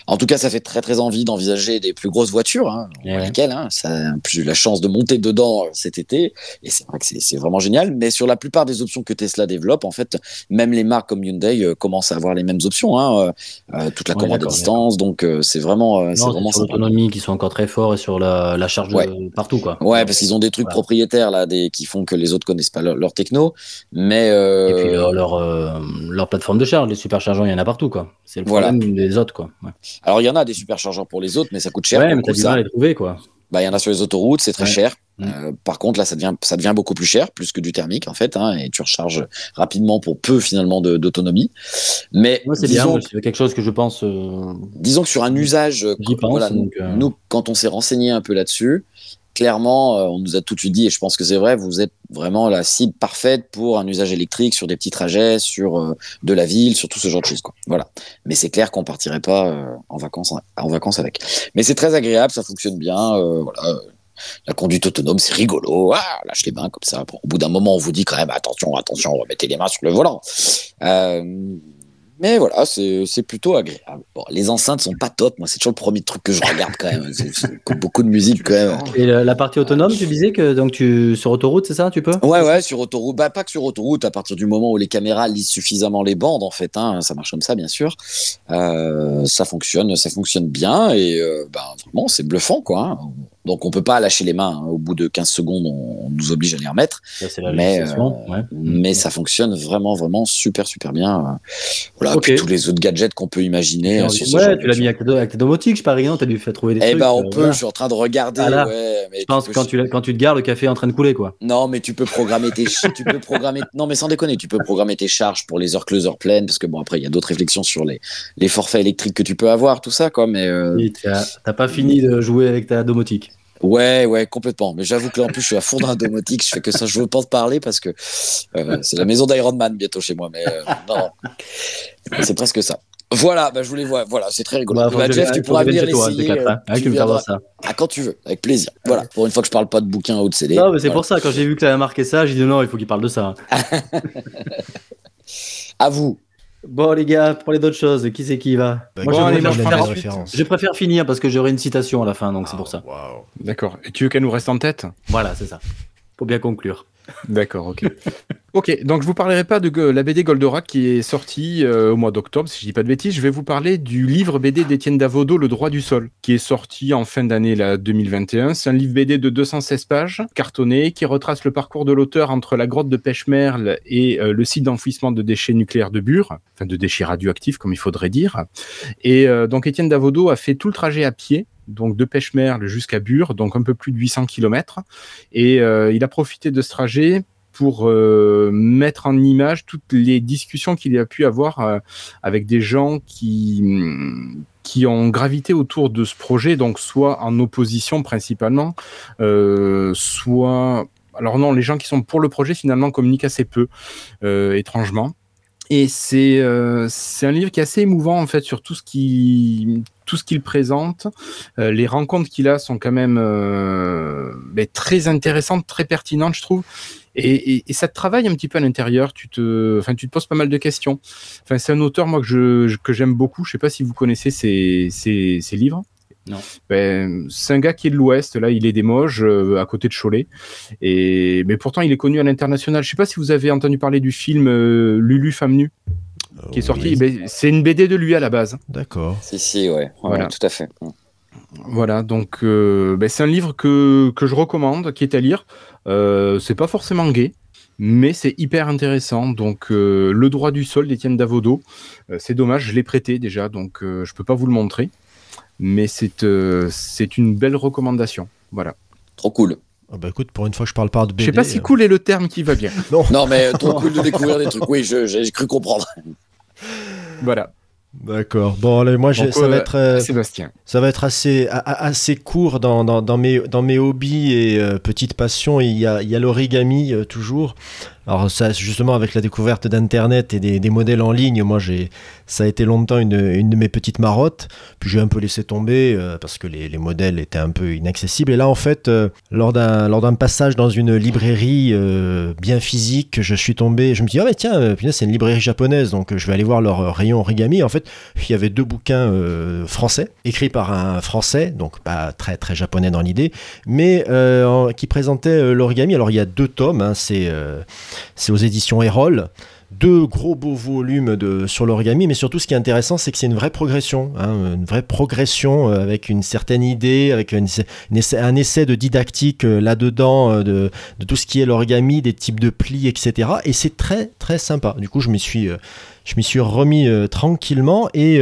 En tout cas, ça fait très très envie d'envisager des plus grosses voitures. Hein, Eh ouais. lesquelles, hein, ça, eu la chance de monter dedans cet été. Et c'est vrai que c'est vraiment génial. Mais sur la plupart des options que Tesla développe, en fait, même les marques comme Hyundai euh, commencent à avoir les mêmes options. Hein, euh, euh, toute la Ouais, commande à distance. Donc, c'est vraiment, Non, vraiment sur l'autonomie qui sont encore très forts et sur la, la charge de- partout. Quoi. Ouais, parce qu'ils ont des trucs Voilà. propriétaires là, des, qui font que les autres connaissent pas leur, leur techno. Mais euh, Et puis leur, leur, euh, leur plateforme de charge, les superchargeurs, il y en a partout. quoi. C'est le Voilà. problème des autres. Quoi. Ouais, alors il y en a des superchargeurs pour les autres, mais ça coûte cher. Ouais, mais t'as du mal à les trouver. Quoi. Bah, il y en a sur les autoroutes, c'est très Ouais. cher. Mm. Euh, par contre, là, ça devient, ça devient beaucoup plus cher, plus que du thermique, en fait, hein, et tu recharges rapidement pour peu, finalement, d'autonomie. Mais Moi, c'est bien, c'est quelque chose que je pense. euh, disons que sur un usage, pense, voilà, donc, euh. nous, quand on s'est renseigné un peu là-dessus, clairement, on nous a tout de suite dit, et je pense que c'est vrai, vous êtes vraiment la cible parfaite pour un usage électrique sur des petits trajets, sur de la ville, sur tout ce genre de choses. Quoi. Voilà. Mais c'est clair qu'on partirait pas en vacances en, en vacances avec. Mais c'est très agréable, ça fonctionne bien. euh, voilà. La conduite autonome, c'est rigolo. Ah, lâche les mains comme ça. Bon, au bout d'un moment, on vous dit quand même attention, attention, remettez les mains sur le volant. Euh, mais voilà, c'est plutôt agréable. Bon, les enceintes sont pas top. Moi, c'est toujours le premier truc que je regarde quand même. Beaucoup de musique quand même. Et la, la partie autonome, tu disais que donc tu sur autoroute, c'est ça, tu peux? Ouais, ouais, sur autoroute. Bah, pas que sur autoroute, à partir du moment où les caméras lisent suffisamment les bandes, en fait, hein, ça marche comme ça, bien sûr. Euh, ça fonctionne, ça fonctionne bien et euh, bah, vraiment, c'est bluffant, quoi. hein. Donc, on peut pas lâcher les mains. hein. Au bout de 15 secondes, on, on nous oblige à les remettre. Ça, c'est la Mais, législation. ouais. Mais ça fonctionne vraiment, vraiment super, super bien. euh. Voilà, Ok. puis tous les autres gadgets qu'on peut imaginer. euh, sur genre Ouais, tu l'as mis avec tes domotiques, par exemple, t'as dû faire trouver des Eh trucs. ben, euh, on peut. voilà. Je suis en train de regarder. Voilà. ouais, mais Je pense tu peux- quand tu, quand tu te gares, le café est en train de couler, quoi. Non, mais tu peux programmer tes, tu peux programmer, non, mais sans déconner, tu peux programmer tes charges pour les heures closes, heures pleines, parce que bon, après, il y a d'autres réflexions sur les, les forfaits électriques que tu peux avoir, tout ça, quoi, mais, euh, t'as pas fini de jouer avec ta domotique. Ouais, ouais, complètement. Mais j'avoue que là, en plus, je suis à fond dans la domotique, je fais que ça, je veux pas te parler parce que, euh, c'est la maison d'Iron Man bientôt chez moi, mais, euh, non. C'est presque ça. Voilà, bah, je voulais voir, voilà, c'est très rigolo. Bah, Bah, Jeff, je- tu pourras venir l'essayer. hein. Ah, tu tu me feras viendras ça. à quand tu veux, avec plaisir. Voilà, pour une fois que je parle pas de bouquins haut de CD. Non, mais c'est Voilà. pour ça, quand j'ai vu que tu avais marqué ça, j'ai dit non, il faut qu'il parle de ça. À vous. Bon, les gars, pour les d'autres choses, qui c'est qui va Bah, Moi, bon, je, allez, préfère moi, je référence. je préfère finir parce que j'aurai une citation à la fin, donc c'est pour ça. Ah, waouh. D'accord. Et tu veux qu'elle nous reste en tête? Voilà, c'est ça. Faut bien conclure. D'accord, ok. ok, donc je vous parlerai pas de la BD Goldorak qui est sortie euh, au mois d'octobre, si je dis pas de bêtises. Je vais vous parler du livre BD d'Étienne Davodo, Le droit du sol, qui est sorti en fin d'année là, 2021. C'est un livre BD de 216 pages, cartonné, qui retrace le parcours de l'auteur entre la grotte de Pêche-Merle et euh, le site d'enfouissement de déchets nucléaires de Bure, enfin de déchets radioactifs comme il faudrait dire. Et euh, donc Étienne Davodo a fait tout le trajet à pied. Donc de Pêche-Merle jusqu'à Bure, donc un peu plus de 800 km. Et il a profité de ce trajet pour euh, mettre en image toutes les discussions qu'il a pu avoir euh, avec des gens qui, ont gravité autour de ce projet, donc soit en opposition principalement, euh, soit... Alors non, les gens qui sont pour le projet finalement communiquent assez peu, étrangement. Et c'est euh, un livre qui est assez émouvant en fait sur tout ce qui tout ce qu'il présente. Euh, les rencontres qu'il a sont quand même euh, ben, très intéressantes, très pertinentes, je trouve. Et, et, et ça te travaille un petit peu à l'intérieur. Tu te, enfin, tu te poses pas mal de questions. Enfin, c'est un auteur moi que je que j'aime beaucoup. Je sais pas si vous connaissez ses, ses, ses livres. Non. Ben, c'est un gars qui est de l'Ouest. Là, il est des Moges, euh, à côté de Cholet. Et mais pourtant, il est connu à l'international. Je sais pas si vous avez entendu parler du film euh, Lulu femme nue qui est sorti. Oui. Ben, c'est une BD de lui à la base. D'accord. Si, si, ouais. Ouais, Voilà. tout à fait. Voilà, donc euh, ben, c'est un livre que, que je recommande, qui est à lire. Euh, c'est pas forcément gay, mais c'est hyper intéressant. Donc, euh, Le droit du sol d'Étienne Davodo. Euh, c'est dommage, je l'ai prêté déjà, donc euh, je peux pas vous le montrer. Mais c'est euh, c'est une belle recommandation. Voilà. Trop cool. Ah bah écoute, pour une fois que je parle pas de BD. Je sais pas si euh, cool est le terme qui va bien. Non, mais trop cool de découvrir des trucs. Oui, j'ai cru comprendre. Voilà. D'accord. Bon, allez, moi, Donc, ça, euh, va être, euh, Sébastien. ça va être assez, a- a- assez court dans, dans, dans mes, dans mes hobbies et euh, petites passions. Il y a, il y a l'origami euh, toujours. Alors ça, justement, avec la découverte d'Internet et des, modèles en ligne, moi, j'ai, ça a été longtemps une, une de mes petites marottes. Puis j'ai un peu laissé tomber euh, parce que les, les modèles étaient un peu inaccessibles. Et là, en fait, euh, lors d'un, lors d'un passage dans une librairie euh, bien physique, je suis tombé, je me dis, ah mais tiens, c'est une librairie japonaise, donc je vais aller voir leur rayon origami. En fait, il y avait deux bouquins français, écrits par un français, donc pas très très japonais dans l'idée, mais qui présentaient euh, l'origami. Alors il y a deux tomes, hein, c'est c'est aux éditions Erol. Deux gros beaux volumes de, sur l'origami, mais surtout ce qui est intéressant, c'est que c'est une vraie progression, hein, une vraie progression euh, avec une certaine idée, avec un essai de didactique euh, là-dedans euh, de, tout ce qui est l'origami, des types de plis, etc. Et c'est très très sympa. Du coup, je m'y suis, suis remis tranquillement et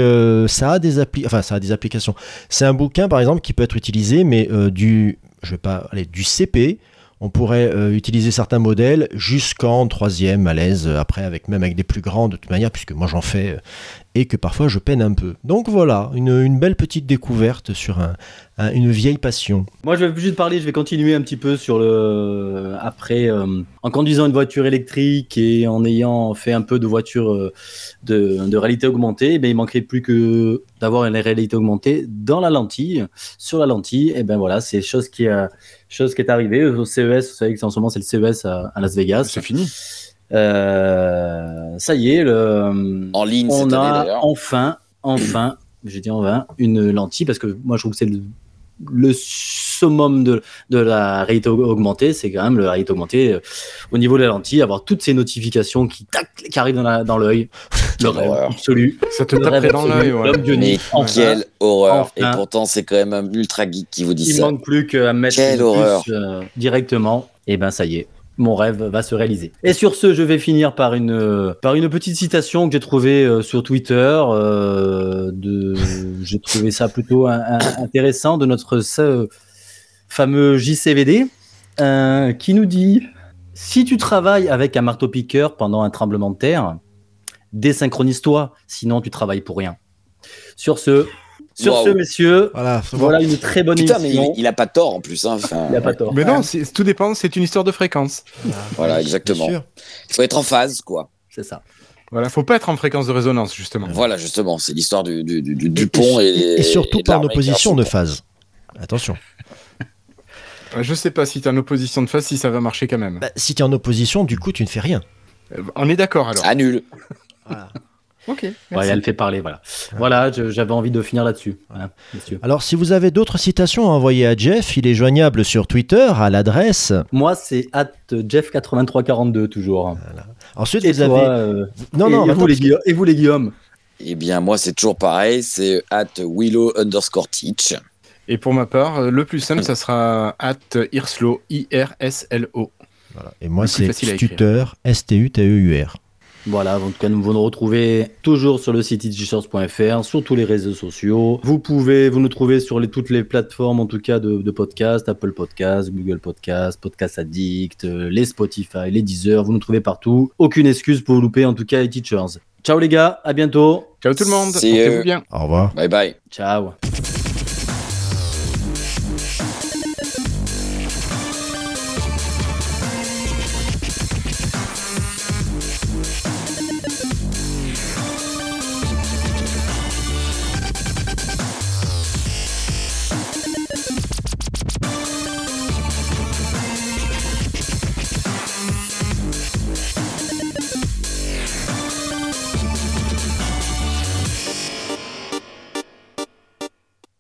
ça a des appli enfin ça a des applications. C'est un bouquin par exemple qui peut être utilisé, mais du, je vais pas du CP On pourrait euh, utiliser certains modèles jusqu'en troisième à l'aise, euh, après avec même avec des plus grands de toute manière, puisque moi j'en fais euh, et que parfois je peine un peu. Donc voilà, une, une belle petite découverte sur un- un- une vieille passion. Moi, je vais juste parler, je vais continuer un petit peu sur le. Après, euh, en conduisant une voiture électrique et en ayant fait un peu de voiture euh, de, de réalité augmentée, ben, il manquerait plus que d'avoir une réalité augmentée dans la lentille. Sur la lentille, et ben voilà, c'est chose qui, a, chose qui est arrivée au CES. Vous savez que en ce moment, c'est le CES à, à Las Vegas. C'est fini. Euh, ça y est, le, En ligne on cette a enfin, enfin, j'ai dit enfin, une lentille parce que moi je trouve que c'est le, le summum de, de la réalité aug- augmentée, c'est quand même la réalité augmentée euh, au niveau de la lentille, avoir toutes ces notifications qui, tac, qui arrivent dans la- dans l'œil. Le rêve horreur. absolu. Ça te Le rêve taperait dans l'œil. ouais. L'homme bionique. Mais Enfin, quelle horreur. enfin. Et pourtant, c'est quand même un ultra geek qui vous dit il ça. manque plus qu'à mettre Quelle une horreur. puce, euh, directement. Et ben ça y est. Mon rêve va se réaliser. Et sur ce, je vais finir par une, par une petite citation que j'ai trouvée euh, sur Twitter. euh, de, j'ai trouvé ça plutôt intéressant de notre fameux JCVD euh, qui nous dit Si tu travailles avec un marteau-piqueur pendant un tremblement de terre, désynchronise-toi, sinon tu travailles pour rien. Sur ce, sur ce, messieurs, Voilà, voilà une très bonne Putain, mais il, il a pas tort en plus. Hein. Enfin, Il a pas tort. Mais non, tout dépend, c'est une histoire de fréquence. Voilà, exactement. Il faut être en phase, quoi. C'est ça. Voilà, faut pas être en fréquence de résonance, justement. Voilà, justement, c'est l'histoire du, du, du, du Dupont et, et, et surtout et pas en l'armée opposition de phase. Attention. Euh, Je sais pas si t'es en opposition de face, si ça va marcher quand même. Bah, si tu es en opposition, du coup, tu ne fais rien. On est d'accord alors. Annule. Ok. Elle fait parler, voilà. Voilà, j'avais envie de finir là-dessus. Voilà. Alors, si vous avez d'autres citations à envoyer à Jeff, il est joignable sur Twitter à l'adresse. Moi, c'est at Jeff8342 toujours. Ensuite, Et vous toi, avez. euh, Non, et, non, et attends, vous, les parce que- Guilla- et vous les Guillaume? Eh bien, moi, c'est toujours pareil. C'est at Willow underscore teach. Et pour ma part, euh, le plus simple, ça sera at Irslo, I-R-S-L-O. voilà. Et moi, c'est. Stutter, S-T-U-T-E-U-R. Voilà, en tout cas, nous vous nous retrouvez toujours sur le site itchshorts.fr, sur tous les réseaux sociaux. Vous pouvez vous nous trouver sur les, toutes les plateformes, en tout cas, de, de podcast, Apple Podcast, Google Podcast, Podcast Addict, euh, les Spotify, les Deezer. Vous nous trouvez partout. Aucune excuse pour vous louper, en tout cas, les teachers. Ciao les gars, à bientôt. Ciao tout le monde, portez-vous bien. Au revoir. Bye bye. Ciao.